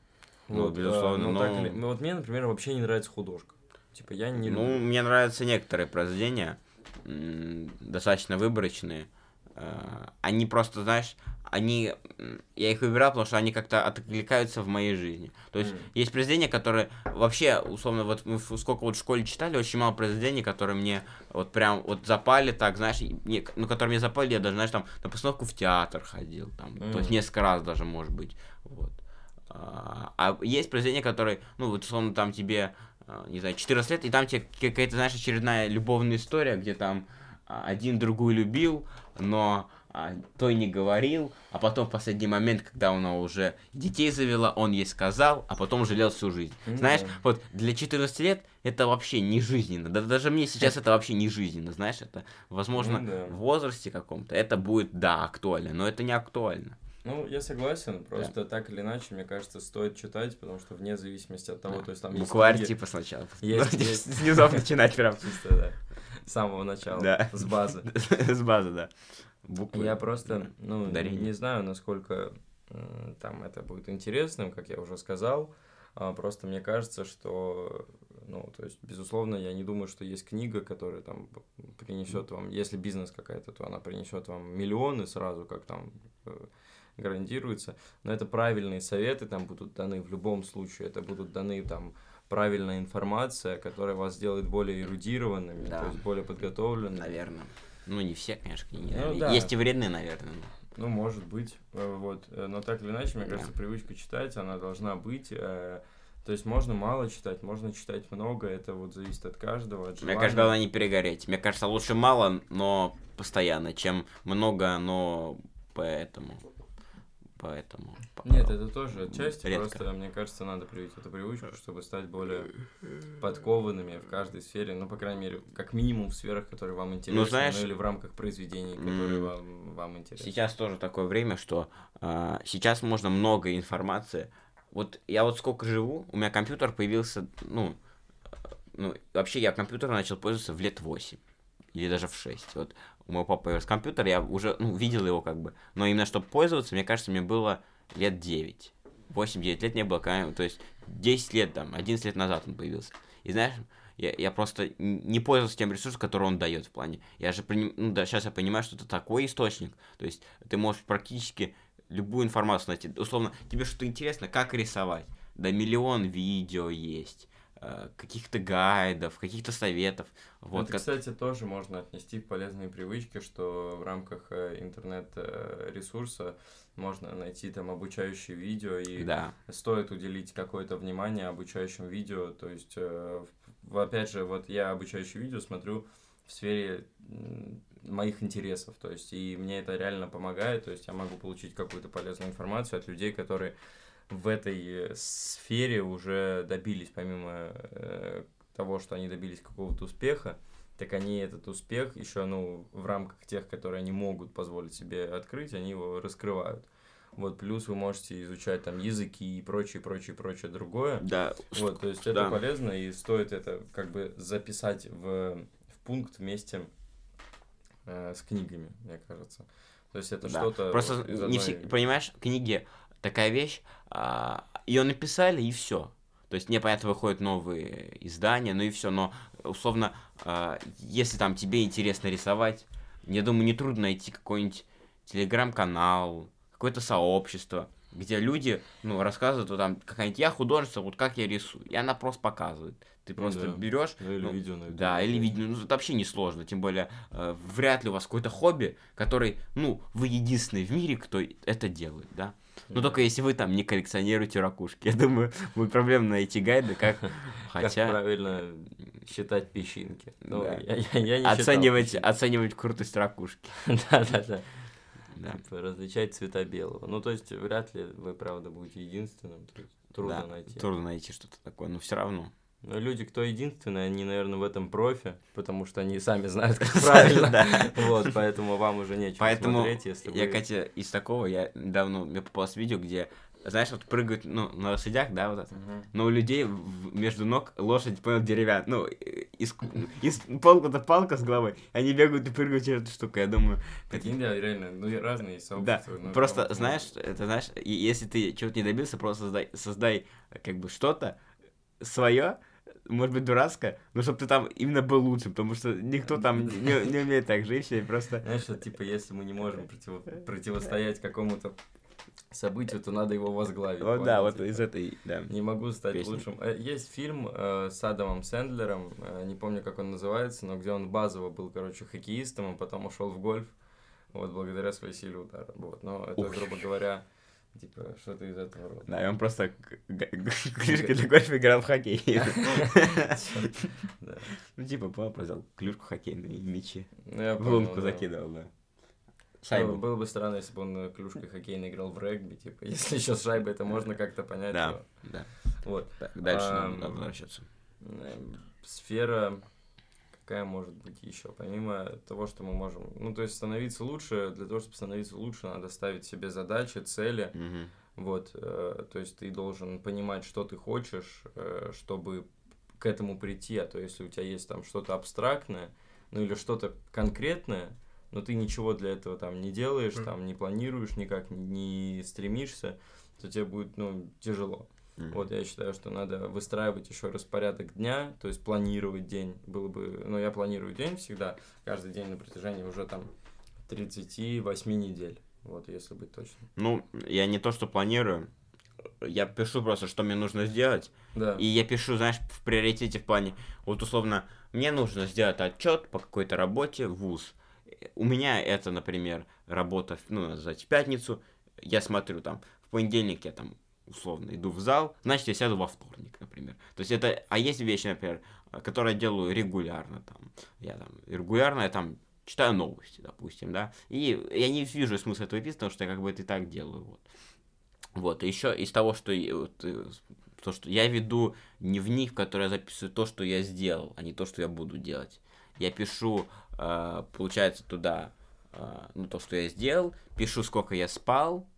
Ну, вот, безусловно, а, но... Так, ну, вот мне, например, вообще не нравится художка. Типа, я не Ну, люблю. мне нравятся некоторые произведения, достаточно выборочные. А, они просто, знаешь, они, я их выбирал, потому что они как-то откликаются в моей жизни. То есть mm. есть произведения, которые вообще, условно, вот мы сколько вот в школе читали, очень мало произведений, которые мне вот прям вот запали так, знаешь, не, ну, которые мне запали, я даже, знаешь, там на постановку в театр ходил, там, mm. то есть несколько раз даже, может быть, вот. А, а есть произведения, которые, ну, вот, условно, там тебе, а, не знаю, 14 лет, и там тебе какая-то, знаешь, очередная любовная история, где там один другую любил, но а, той не говорил, а потом в последний момент, когда она уже детей завела, он ей сказал, а потом жалел всю жизнь. Mm-hmm. Знаешь, вот для 14 лет это вообще не жизненно. Да, даже мне сейчас это вообще не жизненно, знаешь, это, возможно, mm-hmm. в возрасте каком-то это будет, да, актуально, но это не актуально. Ну, я согласен, просто да. так или иначе, мне кажется, стоит читать, потому что вне зависимости от того, да. то есть там Букварь есть... типа сначала. Есть, есть... С низов начинать прям. Чисто, да. С самого начала. Да. С базы. С базы, да буквы. Я просто, ну, дарение. не знаю, насколько э, там это будет интересным, как я уже сказал. А, просто мне кажется, что, ну, то есть, безусловно, я не думаю, что есть книга, которая там принесет вам, если бизнес какая-то, то она принесет вам миллионы сразу, как там э, гарантируется. Но это правильные советы там будут даны в любом случае. Это будут даны там правильная информация, которая вас сделает более эрудированными, да. то есть более подготовленными. Наверное. Ну, не все, конечно, книги. Ну, да. Есть и вредные, наверное. Ну, может быть. Э, вот. Э, но так или иначе, мне кажется, привычка читать, она должна быть. Э, то есть можно мало читать, можно читать много, это вот зависит от каждого. От Мне кажется, главное не перегореть. Мне кажется, лучше мало, но постоянно, чем много, но поэтому поэтому... Нет, это тоже отчасти, редко. просто, мне кажется, надо привить эту привычку, чтобы стать более подкованными в каждой сфере, ну, по крайней мере, как минимум в сферах, которые вам интересны, ну, знаешь, ну, или в рамках произведений, которые вам, вам интересны. Сейчас тоже такое время, что э, сейчас можно много информации. Вот я вот сколько живу, у меня компьютер появился, ну, ну, вообще я компьютером начал пользоваться в лет 8 или даже в 6. Вот у моего папы появился компьютер, я уже ну, видел его как бы. Но именно чтобы пользоваться, мне кажется, мне было лет 9. 8-9 лет не было, то есть 10 лет там, 11 лет назад он появился. И знаешь, я, я просто не пользовался тем ресурсом, который он дает в плане. Я же, ну да, сейчас я понимаю, что это такой источник. То есть ты можешь практически любую информацию найти. Условно, тебе что-то интересно, как рисовать. Да миллион видео есть каких-то гайдов, каких-то советов. Вот, Это, как... кстати, тоже можно отнести в полезные привычки, что в рамках э, интернет-ресурса можно найти там обучающие видео, и да. стоит уделить какое-то внимание обучающим видео. То есть, э, опять же, вот я обучающие видео смотрю в сфере моих интересов, то есть, и мне это реально помогает, то есть, я могу получить какую-то полезную информацию от людей, которые в этой сфере уже добились, помимо э, того, что они добились какого-то успеха, так они этот успех еще, ну, в рамках тех, которые они могут позволить себе открыть, они его раскрывают. Вот, плюс вы можете изучать там языки и прочее, прочее, прочее другое. Да. Вот, то есть да. это полезно, и стоит это как бы записать в, в пункт вместе э, с книгами, мне кажется. То есть это да. что-то... Просто вот одной... не все... Понимаешь, книги такая вещь, а, ее написали и все. То есть, непонятно, выходят новые издания, ну и все. Но, условно, а, если там тебе интересно рисовать, я думаю, нетрудно найти какой-нибудь телеграм-канал, какое-то сообщество, где люди, ну, рассказывают, вот там, какая-нибудь я художница, вот как я рисую. И она просто показывает. Ты ну просто да. берешь. Ну, или ну, видео на Да, или видео. Ну, это вообще не сложно. Тем более, э, вряд ли у вас какое-то хобби, который, ну, вы единственный в мире, кто это делает, да. Ну, только если вы там не коллекционируете ракушки. Я думаю, будет проблема найти гайды, как... Хотя... Как правильно считать песчинки. Ну, да. я, я, я не оценивать, оценивать крутость ракушки. Да-да-да. Да. Типа, различать цвета белого. Ну, то есть, вряд ли вы, правда, будете единственным. Трудно да, найти. Трудно найти что-то такое, но все равно. Но люди, кто единственные, они, наверное, в этом профи, потому что они сами знают, как правильно. Вот, поэтому вам уже нечего поэтому смотреть, если я, Катя, из такого, я давно, мне попалось видео, где знаешь, вот прыгают, ну, на лошадях, да, вот это. Uh-huh. Но у людей между ног лошадь, понял, деревянная. Ну, из, из палка-то палка с головой. Они бегают и прыгают через эту штуку, я думаю. Такие, да, реально, ну, разные сообщества. Да, просто, знаешь, это, знаешь, если ты чего-то не добился, просто создай, создай как бы что-то свое, может быть, дурацкая, но чтобы ты там именно был лучше, потому что никто там не, не умеет так жить, и просто... Знаешь, что, типа, если мы не можем против... противостоять какому-то событию, то надо его возглавить. Вот, да, вот из этой, да. Не могу стать песни. лучшим. Э, есть фильм э, с Адамом Сэндлером, э, не помню, как он называется, но где он базово был, короче, хоккеистом, а потом ушел в гольф, вот, благодаря своей силе удара. Вот, но это, Ух. грубо говоря, Типа, что-то из этого рода. Да, и он просто клюшкой для гольфа играл в хоккей. Ну, типа, папа взял клюшку хоккейную и мячи. Ну, в лунку закидывал, да. Шайбу. Было бы странно, если бы он клюшкой хоккейной играл в регби, типа, если еще с шайбой, это можно как-то понять. Да, да. Вот. Дальше надо возвращаться. Эм, сфера какая может быть еще, помимо того, что мы можем, ну, то есть становиться лучше, для того, чтобы становиться лучше, надо ставить себе задачи, цели, mm-hmm. вот, э, то есть ты должен понимать, что ты хочешь, э, чтобы к этому прийти, а то если у тебя есть там что-то абстрактное, ну, или что-то конкретное, но ты ничего для этого там не делаешь, mm-hmm. там не планируешь никак, не стремишься, то тебе будет, ну, тяжело. Mm-hmm. Вот я считаю, что надо выстраивать еще распорядок дня, то есть планировать день. Было бы, ну я планирую день всегда, каждый день на протяжении уже там 38 недель. Вот, если быть точным. Ну, я не то, что планирую, я пишу просто, что мне нужно сделать. Да. И я пишу, знаешь, в приоритете в плане, вот условно, мне нужно сделать отчет по какой-то работе в ВУЗ. У меня это, например, работа, ну, назвать в пятницу. Я смотрю там, в понедельник я там условно иду в зал, значит, я сяду во вторник, например. То есть это, а есть вещи, например, которые я делаю регулярно, там, я там, регулярно я там читаю новости, допустим, да, и я не вижу смысла этого писать, потому что я как бы это и так делаю, вот. Вот, и еще из того, что, вот, э, то, что я веду дневник, в который я записываю то, что я сделал, а не то, что я буду делать. Я пишу, э, получается, туда, э, ну, то, что я сделал, пишу, сколько я спал, Э,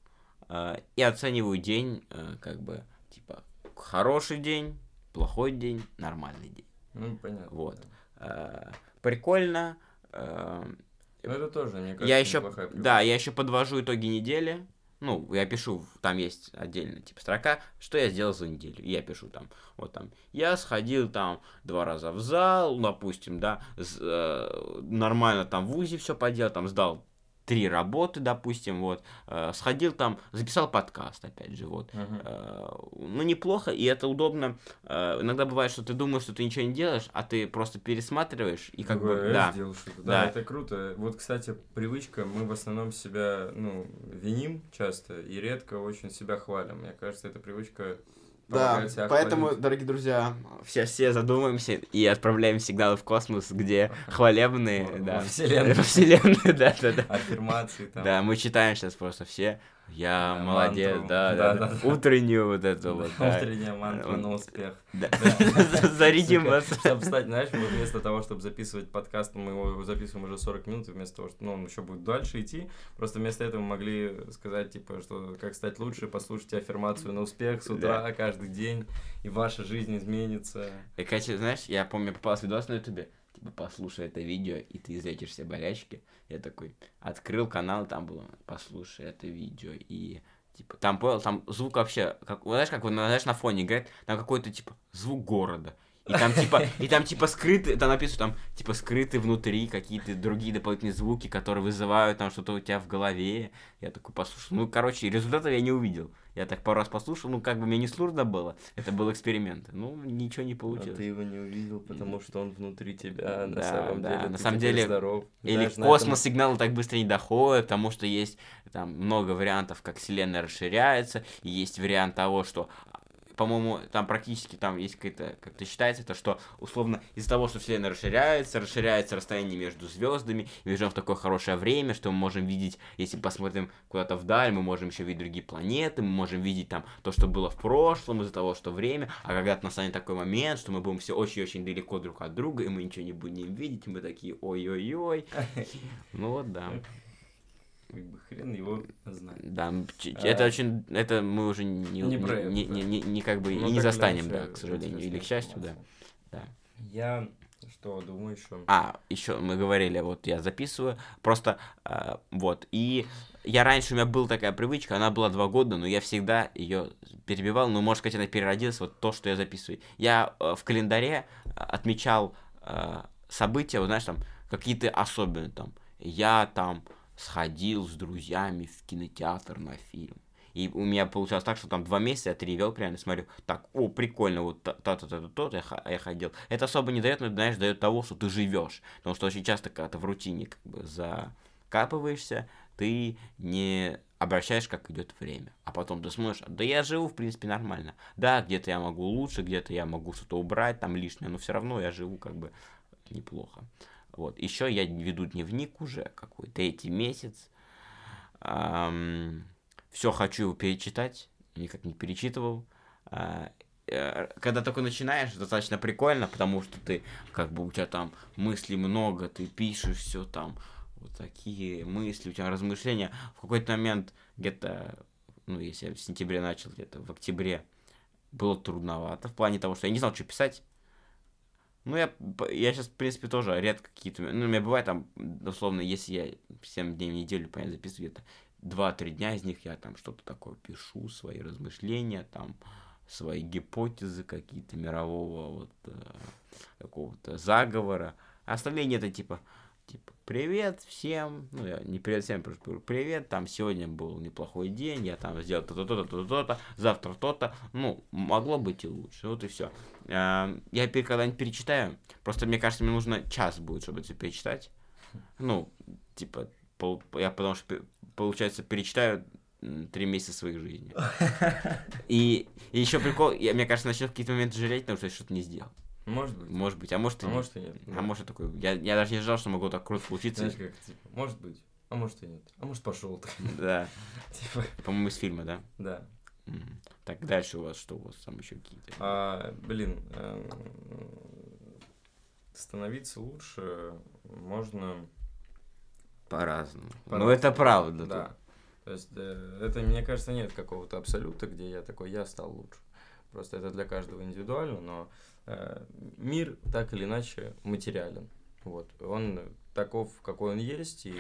и оцениваю день, э, как бы, типа, хороший день, плохой день, нормальный день. Ну, понятно. Вот. Да. Э, прикольно. Ну, это тоже, мне кажется, я еще, Да, я еще подвожу итоги недели. ну, я пишу, там есть отдельно, типа, строка, что я сделал за неделю. И я пишу там, вот там, я сходил там два раза в зал, допустим, да, с, э, нормально там в УЗИ все поделал, там сдал три работы, допустим, вот, э, сходил там, записал подкаст, опять же, вот, uh-huh. э, ну, неплохо, и это удобно, э, иногда бывает, что ты думаешь, что ты ничего не делаешь, а ты просто пересматриваешь, и как бы, да. что-то. Да, да, это круто, вот, кстати, привычка, мы в основном себя, ну, виним часто, и редко очень себя хвалим, мне кажется, эта привычка да, поэтому, дорогие друзья, все, все задумаемся и отправляем сигналы в космос, где хвалебные, да. Вселенную. Вселенную, да, да, да. Аффирмации там. Да, мы читаем сейчас просто все я да, молодец, мантру. да, да, да, да. Утреннюю вот эту вот. Да. Утренняя мантра на успех. Да. Зарядим вас. Чтобы стать, знаешь, мы вместо того, чтобы записывать подкаст, мы его записываем уже 40 минут, вместо того, что ну, он еще будет дальше идти, просто вместо этого мы могли сказать, типа, что как стать лучше, послушайте аффирмацию на успех с утра, каждый день, и ваша жизнь изменится. И, кстати, знаешь, я помню, попался видос на ютубе, типа, послушай это видео, и ты излечишь все болячки. Я такой открыл канал, там было, послушай это видео, и типа, там понял, там звук вообще, как, знаешь, как, знаешь, на фоне играет, там какой-то, типа, звук города. И там типа, и там типа скрыты, там написано, там типа скрыты внутри какие-то другие дополнительные звуки, которые вызывают там что-то у тебя в голове. Я такой послушал. Ну, короче, результатов я не увидел. Я так пару раз послушал, ну, как бы мне не сложно было. Это был эксперимент. Ну, ничего не получилось. А ты его не увидел, потому что он внутри тебя, на да, самом да, деле. На самом деле, здоров. или Знаешь, космос этом... сигналы так быстро не доходят, потому что есть там много вариантов, как Вселенная расширяется, и есть вариант того, что по-моему, там практически там есть какая-то, как-то считается, то, что условно из-за того, что Вселенная расширяется, расширяется расстояние между звездами, и мы живем в такое хорошее время, что мы можем видеть, если посмотрим куда-то вдаль, мы можем еще видеть другие планеты, мы можем видеть там то, что было в прошлом, из-за того, что время, а когда-то настанет такой момент, что мы будем все очень-очень далеко друг от друга, и мы ничего не будем видеть, мы такие ой-ой-ой. Ну вот, да как бы хрен его знает. Да, а, это очень, это мы уже не, не, не, не, не, не, не, не как бы ну, и не застанем, да, к сожалению, или к счастью, да. да. Я что думаю еще? А, еще мы говорили, вот я записываю, просто э, вот, и я раньше, у меня была такая привычка, она была два года, но я всегда ее перебивал, ну, может сказать, она переродилась, вот то, что я записываю. Я э, в календаре отмечал э, события, вот знаешь, там, какие-то особенные, там, я там сходил с друзьями в кинотеатр на фильм. И у меня получалось так, что там два месяца я тревел прямо, смотрю, так, о, прикольно, вот то-то-то, то я, я ходил. Это особо не дает, но, знаешь, дает того, что ты живешь. Потому что очень часто, когда ты в рутине как бы закапываешься, ты не обращаешь, как идет время. А потом ты смотришь, да я живу, в принципе, нормально. Да, где-то я могу лучше, где-то я могу что-то убрать, там лишнее, но все равно я живу как бы неплохо. Вот. Еще я веду дневник уже какой третий месяц. Эм, все хочу его перечитать, никак не перечитывал. Э, э, когда только начинаешь, достаточно прикольно, потому что ты, как бы у тебя там мыслей много, ты пишешь все там, вот такие мысли, у тебя размышления. В какой-то момент, где-то, ну, если я в сентябре начал, где-то в октябре, было трудновато в плане того, что я не знал, что писать. Ну, я, я сейчас, в принципе, тоже редко какие-то... Ну, у меня бывает там, условно, если я 7 дней в неделю, понятно, записываю где-то 2-3 дня из них, я там что-то такое пишу, свои размышления, там, свои гипотезы какие-то мирового вот э, какого-то заговора. А остальные это типа, типа, привет всем, ну, я не привет всем, просто говорю, привет, там, сегодня был неплохой день, я там сделал то-то, то-то, то-то, то-то, завтра то-то, ну, могло быть и лучше, вот и все. А, я когда-нибудь перечитаю, просто мне кажется, мне нужно час будет, чтобы это перечитать, ну, типа, пол, я потому что, получается, перечитаю три месяца своей жизни. И, и еще прикол, я, мне кажется, начну в какие-то моменты жалеть, потому что я что-то не сделал. Может быть. Может быть, а может и а нет. может и нет. А может такой. Я, я даже не ожидал, что могло так круто получиться. Знаешь, как, типа, может быть, а может и нет. А может пошел ты. Да. Типа. По-моему, из фильма, да? Да. Так, дальше у вас что у вас там еще какие-то? А, блин, эм, становиться лучше можно по-разному. по Ну, это правда. Да. То есть, э, это, мне кажется, нет какого-то абсолюта, где я такой, я стал лучше. Просто это для каждого индивидуально, но Э, мир так или иначе материален. Вот. Он таков, какой он есть, и,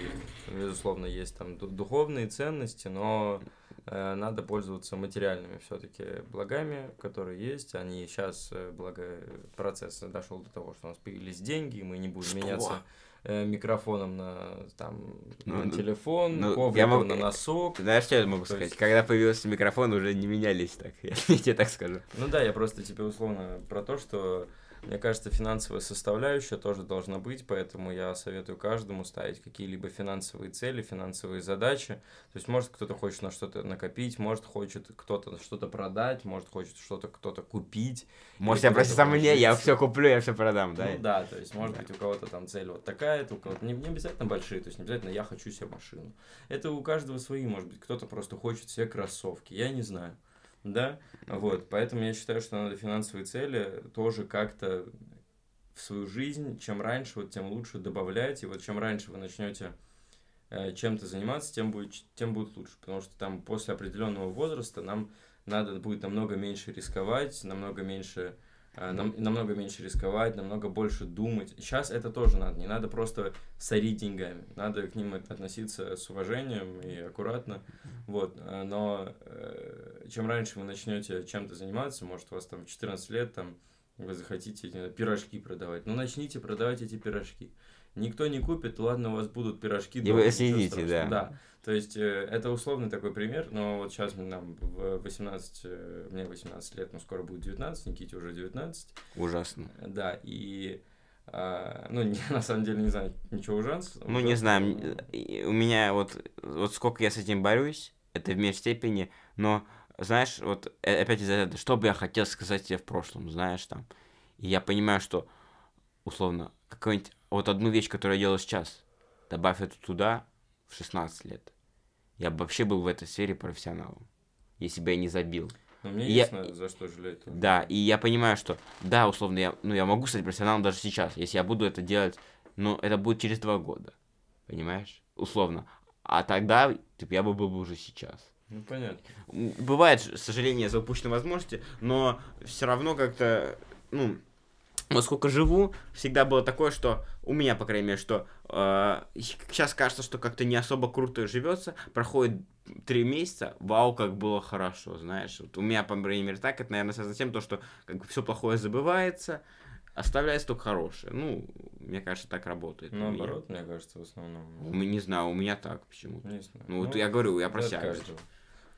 безусловно, есть там духовные ценности, но э, надо пользоваться материальными все-таки благами, которые есть. Они сейчас, э, благо, процесс дошел до того, что у нас появились деньги, и мы не будем что? меняться микрофоном на, там, ну, на ну, телефон, ну, ковриком могу... на носок. Знаешь, что я могу То сказать? Есть... Когда появился микрофон, уже не менялись так, я тебе так скажу. Ну да, я просто тебе условно про то, что мне кажется, финансовая составляющая тоже должна быть, поэтому я советую каждому ставить какие-либо финансовые цели, финансовые задачи. То есть, может, кто-то хочет на что-то накопить, может, хочет кто-то что-то продать, может, хочет что-то кто-то купить. Может, я просто сам мне, я все куплю, я все продам, да? Ну да, то есть, может да. быть, у кого-то там цель вот такая, у кого-то не, не обязательно большие, то есть, не обязательно я хочу себе машину. Это у каждого свои, может быть, кто-то просто хочет себе кроссовки, я не знаю да, вот, поэтому я считаю, что надо финансовые цели тоже как-то в свою жизнь, чем раньше, вот тем лучше добавлять, и вот чем раньше вы начнете э, чем-то заниматься, тем будет, тем будет лучше, потому что там после определенного возраста нам надо будет намного меньше рисковать, намного меньше нам, намного меньше рисковать, намного больше думать. Сейчас это тоже надо, не надо просто сорить деньгами, надо к ним относиться с уважением и аккуратно, вот, э, но э, чем раньше вы начнете чем-то заниматься, может у вас там 14 лет, там, вы захотите знаю, пирожки продавать, ну начните продавать эти пирожки. Никто не купит, ладно, у вас будут пирожки. И вы съедите, да. Да, то есть, э, это условный такой пример, но вот сейчас нам в 18, э, мне 18 лет, но скоро будет 19, Никите уже 19. Ужасно. Да, и а, ну, не, на самом деле не знаю ничего ужасного. Ну, не знаю, у меня вот, вот сколько я с этим борюсь, это в меньшей степени, но, знаешь, вот э, опять из-за этого, что бы я хотел сказать тебе в прошлом, знаешь, там, и я понимаю, что, условно, какую-нибудь, вот одну вещь, которую я делаю сейчас, добавь это туда в 16 лет, я бы вообще был в этой сфере профессионалом, если бы я не забил. Но мне я... ясно, за что жалеть. Да, и я понимаю, что, да, условно, я, ну, я могу стать профессионалом даже сейчас, если я буду это делать, но это будет через два года, понимаешь, условно. А тогда, типа, я бы был бы уже сейчас. Ну, понятно. Бывает сожаление за упущенные возможности, но все равно как-то, ну, вот сколько живу, всегда было такое, что у меня, по крайней мере, что э, сейчас кажется, что как-то не особо круто живется, проходит три месяца, вау, как было хорошо, знаешь. Вот у меня, по крайней мере, так, это, наверное, связано с тем, то, что как бы все плохое забывается, оставляется только хорошее. Ну, мне кажется, так работает. Ну, наоборот, мне кажется, в основном. Не знаю, у меня так почему-то. Не знаю. Ну, вот ну, я говорю, я про себя.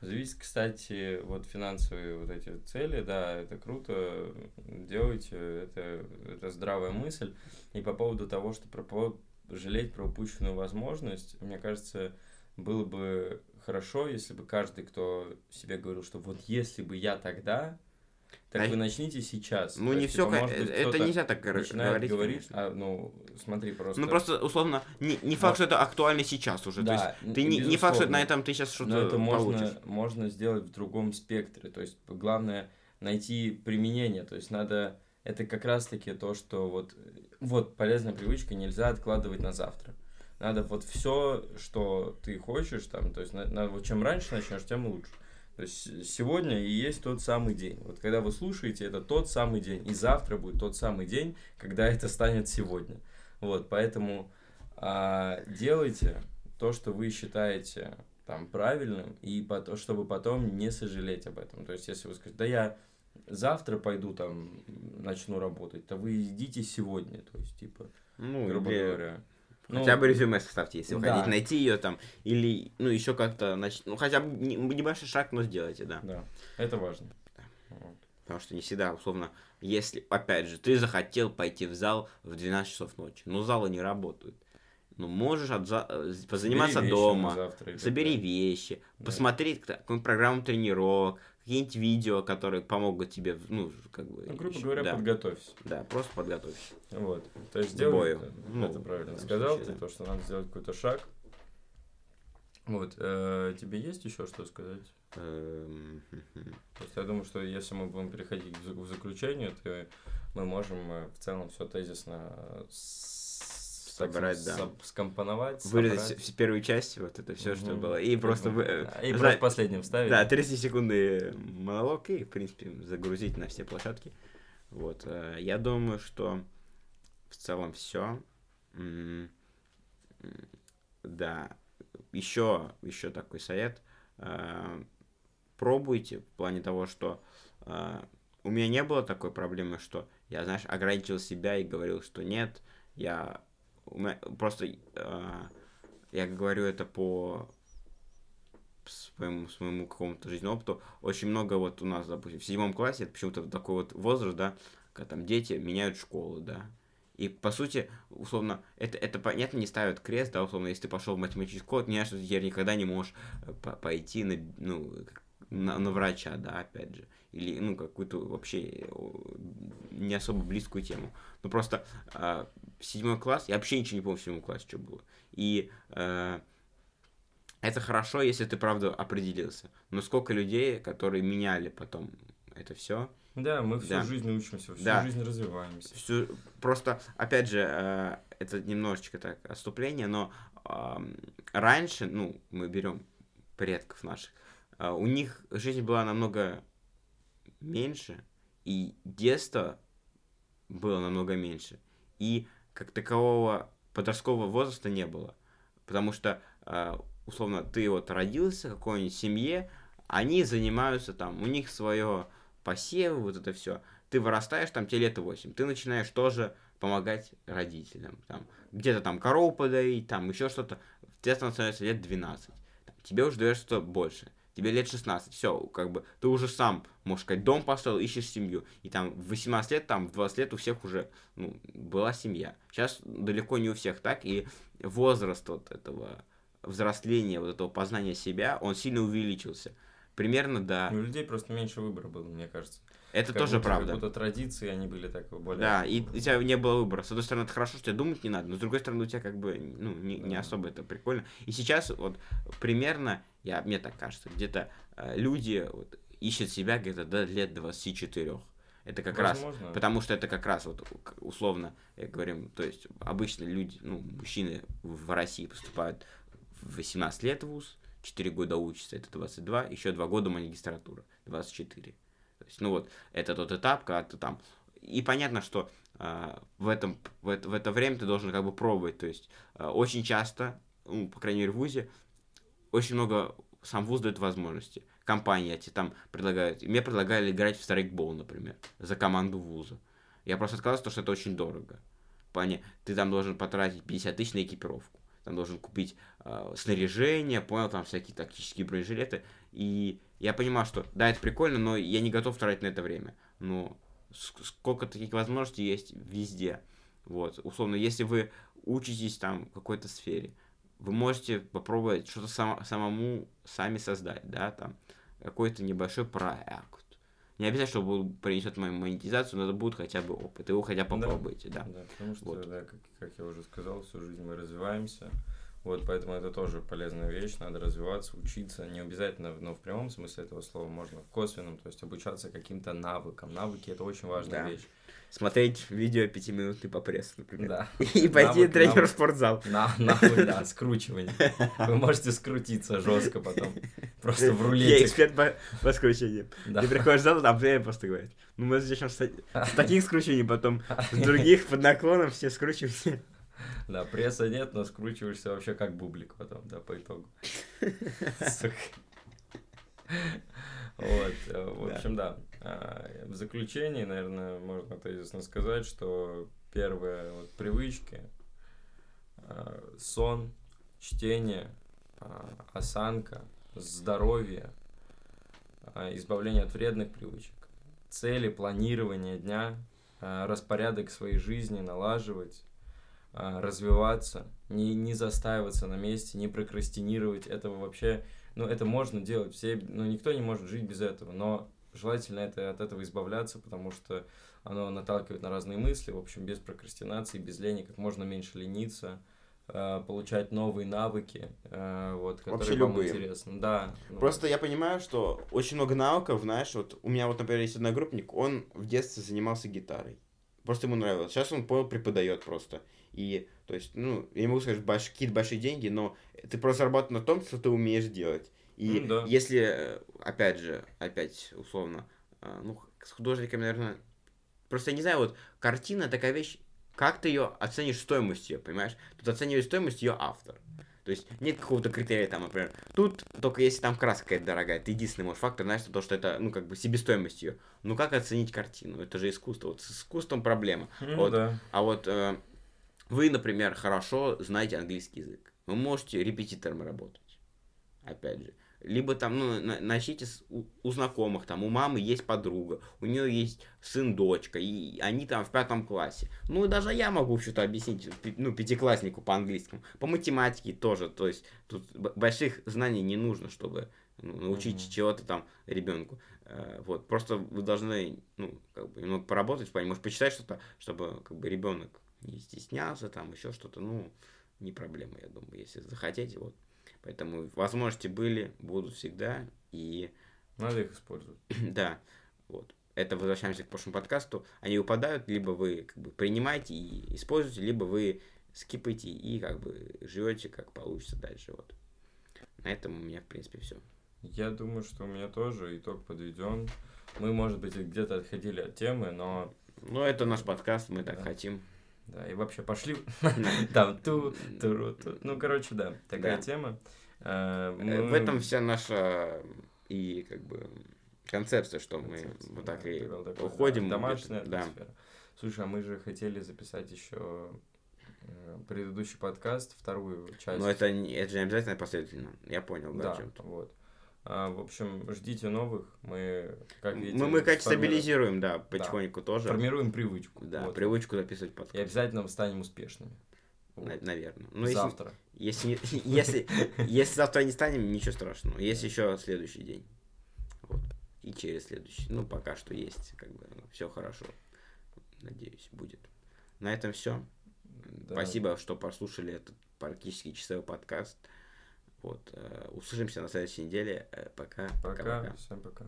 Зависит, кстати, вот финансовые вот эти цели, да, это круто, делайте, это, это здравая мысль. И по поводу того, что про, жалеть про упущенную возможность, мне кажется, было бы хорошо, если бы каждый, кто себе говорил, что вот если бы я тогда, так а вы начните сейчас. Ну, не есть, все, типа, быть, это нельзя так говорить. говорить а, ну, смотри, просто... Ну, просто, условно, не, не факт, Но... что это актуально сейчас уже. Да, то есть, ты не, не факт, что на этом ты сейчас что-то это можно, можно сделать в другом спектре. То есть, главное найти применение. То есть, надо... Это как раз-таки то, что вот... Вот, полезная привычка нельзя откладывать на завтра. Надо вот все, что ты хочешь, там, то есть, на, на, вот чем раньше начнешь, тем лучше. То есть сегодня и есть тот самый день. Вот когда вы слушаете, это тот самый день. И завтра будет тот самый день, когда это станет сегодня. Вот, поэтому а, делайте то, что вы считаете там правильным, и потом, чтобы потом не сожалеть об этом. То есть, если вы скажете, да я завтра пойду там начну работать, то вы идите сегодня, то есть, типа, ну, грубо или... говоря. Ну, хотя бы резюме составьте, если вы да. хотите найти ее там, или, ну, еще как-то, нач... ну, хотя бы небольшой шаг, но сделайте, да. Да, это важно. Вот. Потому что не всегда, условно, если, опять же, ты захотел пойти в зал в 12 часов ночи, но залы не работают. Ну, можешь отза... Э, позаниматься дома, завтра, собери вещи, да. посмотреть какую-нибудь программу тренировок, какие-нибудь видео, которые помогут тебе, ну, как бы... Ну, грубо говоря, да. подготовься. Да, просто подготовься. Вот. То есть сделай, это, ну, это правильно сказал случае, ты, да. то, что надо сделать какой-то шаг. Вот. Э, тебе есть еще что сказать? Эм, Просто я думаю, что если мы будем переходить к заключению, то мы можем э, в целом все тезисно собрать, да. скомпоновать. Вырезать собрать. всю первую часть, вот это все, что было. И просто... Вы, да, и просто последним вставить. Да, 30 секунды монолог и, в принципе, загрузить на все площадки. Вот. Э, я думаю, что в целом все. Да. Еще, еще такой совет. Э, пробуйте в плане того, что у меня не было такой проблемы, что я, знаешь, ограничил себя и говорил, что нет, я просто э, я говорю это по своему, своему какому-то жизненному опыту. Очень много вот у нас, допустим, в седьмом классе, это почему-то такой вот возраст, да, когда там дети меняют школу, да. И, по сути, условно, это, это понятно, не ставят крест, да, условно, если ты пошел в математический код, не что ты теперь никогда не можешь э, пойти на, ну, на, на врача, да, опять же. Или, ну, какую-то вообще не особо близкую тему. Ну, просто э, седьмой класс, я вообще ничего не помню в седьмом классе, что было. И э, это хорошо, если ты, правда, определился. Но сколько людей, которые меняли потом это все. Да, мы всю да. жизнь учимся, всю да. жизнь развиваемся. Всю... Просто, опять же, э, это немножечко так отступление, но э, раньше, ну, мы берем предков наших, э, у них жизнь была намного меньше, и детство было намного меньше. И как такового подросткового возраста не было. Потому что э, условно, ты вот родился в какой-нибудь семье, они занимаются там, у них свое посевы, вот это все. Ты вырастаешь, там тебе лет 8, ты начинаешь тоже помогать родителям. Там, где-то там корову подоить, там еще что-то. Тебе становится лет 12. Там, тебе уже даешь что больше. Тебе лет 16, все, как бы, ты уже сам, можешь сказать, дом построил, ищешь семью. И там в 18 лет, там в 20 лет у всех уже, ну, была семья. Сейчас далеко не у всех так, и возраст вот этого взросления, вот этого познания себя, он сильно увеличился. Примерно, да. У людей просто меньше выбора было, мне кажется. Это как тоже будто, правда. Как будто традиции, они были так более... Да, и у тебя не было выбора. С одной стороны, это хорошо, что тебе думать не надо, но с другой стороны, у тебя как бы, ну, не, не особо это прикольно. И сейчас вот примерно, я, мне так кажется, где-то э, люди вот, ищут себя где-то до лет 24. Это как Возможно. раз, потому что это как раз вот условно, говорим, то есть обычно люди, ну, мужчины в России поступают в 18 лет в ВУЗ, 4 года учится, это 22, еще 2 года магистратура, 24. То есть, ну вот, это тот этап, когда ты там... И понятно, что э, в, этом, в, это, в это время ты должен как бы пробовать. То есть, э, очень часто, ну, по крайней мере, в ВУЗе, очень много сам ВУЗ дает возможности. Компании эти там предлагают... Мне предлагали играть в страйкбол, например, за команду ВУЗа. Я просто отказался, потому что это очень дорого. Поня... Ты там должен потратить 50 тысяч на экипировку там должен купить э, снаряжение, понял, там всякие тактические бронежилеты. И я понимал, что да, это прикольно, но я не готов тратить на это время. Но сколько таких возможностей есть везде. Вот, условно, если вы учитесь там в какой-то сфере, вы можете попробовать что-то сам, самому сами создать, да, там, какой-то небольшой проект. Не обязательно, что принесет мою монетизацию, но это будет хотя бы опыт. И вы хотя бы попробуйте, да. Да, потому что, вот. да, как, как я уже сказал, всю жизнь мы развиваемся. Вот, поэтому это тоже полезная вещь, надо развиваться, учиться, не обязательно, но в прямом смысле этого слова можно в косвенном, то есть обучаться каким-то навыкам. Навыки это очень важная да. вещь смотреть видео пятиминутный по прессу, например. Да. И пойти навык, тренер навык, в спортзал. На, навык, да, скручивание. Вы можете скрутиться жестко потом. Просто в рулете. Я эксперт по, по скручиванию. Да. Ты приходишь в зал, там тренер просто говорит, ну мы начнем с, с таких скручиваний, потом с других под наклоном все скручиваемся. Да, пресса нет, но скручиваешься вообще как бублик потом, да, по итогу. Вот, э, в общем, да. А, в заключении, наверное, можно тезисно сказать, что первые вот привычки, а, сон, чтение, а, осанка, здоровье, избавление от вредных привычек, цели, планирование дня, распорядок своей жизни налаживать, развиваться, не, не застаиваться на месте, не прокрастинировать. Этого вообще, ну, это можно делать. Все, ну, никто не может жить без этого, но желательно это, от этого избавляться, потому что оно наталкивает на разные мысли, в общем, без прокрастинации, без лени, как можно меньше лениться, э, получать новые навыки, э, вот, которые Вообще вам любые. интересны. Да. Ну. Просто я понимаю, что очень много навыков, знаешь, вот у меня вот, например, есть одногруппник, он в детстве занимался гитарой. Просто ему нравилось. Сейчас он понял, преподает просто. И, то есть, ну, я не могу сказать, больш... какие-то большие деньги, но ты просто зарабатываешь на том, что ты умеешь делать. И mm, да. если, э, опять же, опять условно, э, ну, с художниками, наверное, просто я не знаю, вот картина такая вещь, как ты ее оценишь стоимость ее, понимаешь? Тут оценивает стоимость ее автор. То есть нет какого-то критерия, там, например, тут только если там краска какая-то дорогая, это единственный может фактор, знаешь, то, что это, ну, как бы себестоимость ее. Ну, как оценить картину? Это же искусство. Вот с искусством проблема. Ну, вот, да. А вот э, вы, например, хорошо знаете английский язык. Вы можете репетитором работать. Опять же либо там, ну, начните с, у, у знакомых, там, у мамы есть подруга, у нее есть сын, дочка, и они там в пятом классе. Ну, и даже я могу что-то объяснить, ну, пятикласснику по английскому. По математике тоже, то есть, тут больших знаний не нужно, чтобы ну, научить mm-hmm. чего-то там ребенку. Э, вот, просто вы должны, ну, как бы, немного поработать в плане, может, почитать что-то, чтобы, как бы, ребенок не стеснялся, там, еще что-то, ну, не проблема, я думаю, если захотите, вот. Поэтому возможности были, будут всегда, и... Надо их использовать. да, вот. Это возвращаемся к прошлому подкасту. Они упадают, либо вы как бы принимаете и используете, либо вы скипаете и как бы живете, как получится дальше. Вот. На этом у меня, в принципе, все. Я думаю, что у меня тоже итог подведен. Мы, может быть, где-то отходили от темы, но... Ну, это наш подкаст, мы так хотим. Да, и вообще пошли там ту, ту, ту. Ну, короче, да, такая тема. Э, э, в этом вся наша и как бы концепция, что мы вот так и уходим. Домашняя да. Слушай, а мы же хотели записать еще э, предыдущий подкаст, вторую часть. Ну, это, это же не обязательно последовательно. Я понял, да, да вот. А, в общем, ждите новых. Мы, как видите, мы, мы как стабилизируем, да, потихоньку да. тоже. Формируем привычку. Да, вот. привычку записывать подкаст. И обязательно станем успешными. Вот. Наверное. Ну, завтра. Если, если, если, если завтра не станем, ничего страшного. Есть еще следующий день. Вот. И через следующий. Ну, пока что есть. Как бы все хорошо. Надеюсь, будет. На этом все. Да. Спасибо, что послушали этот практически часовой подкаст. Вот. Э, услышимся на следующей неделе. Э, пока. Пока. пока. Всем пока.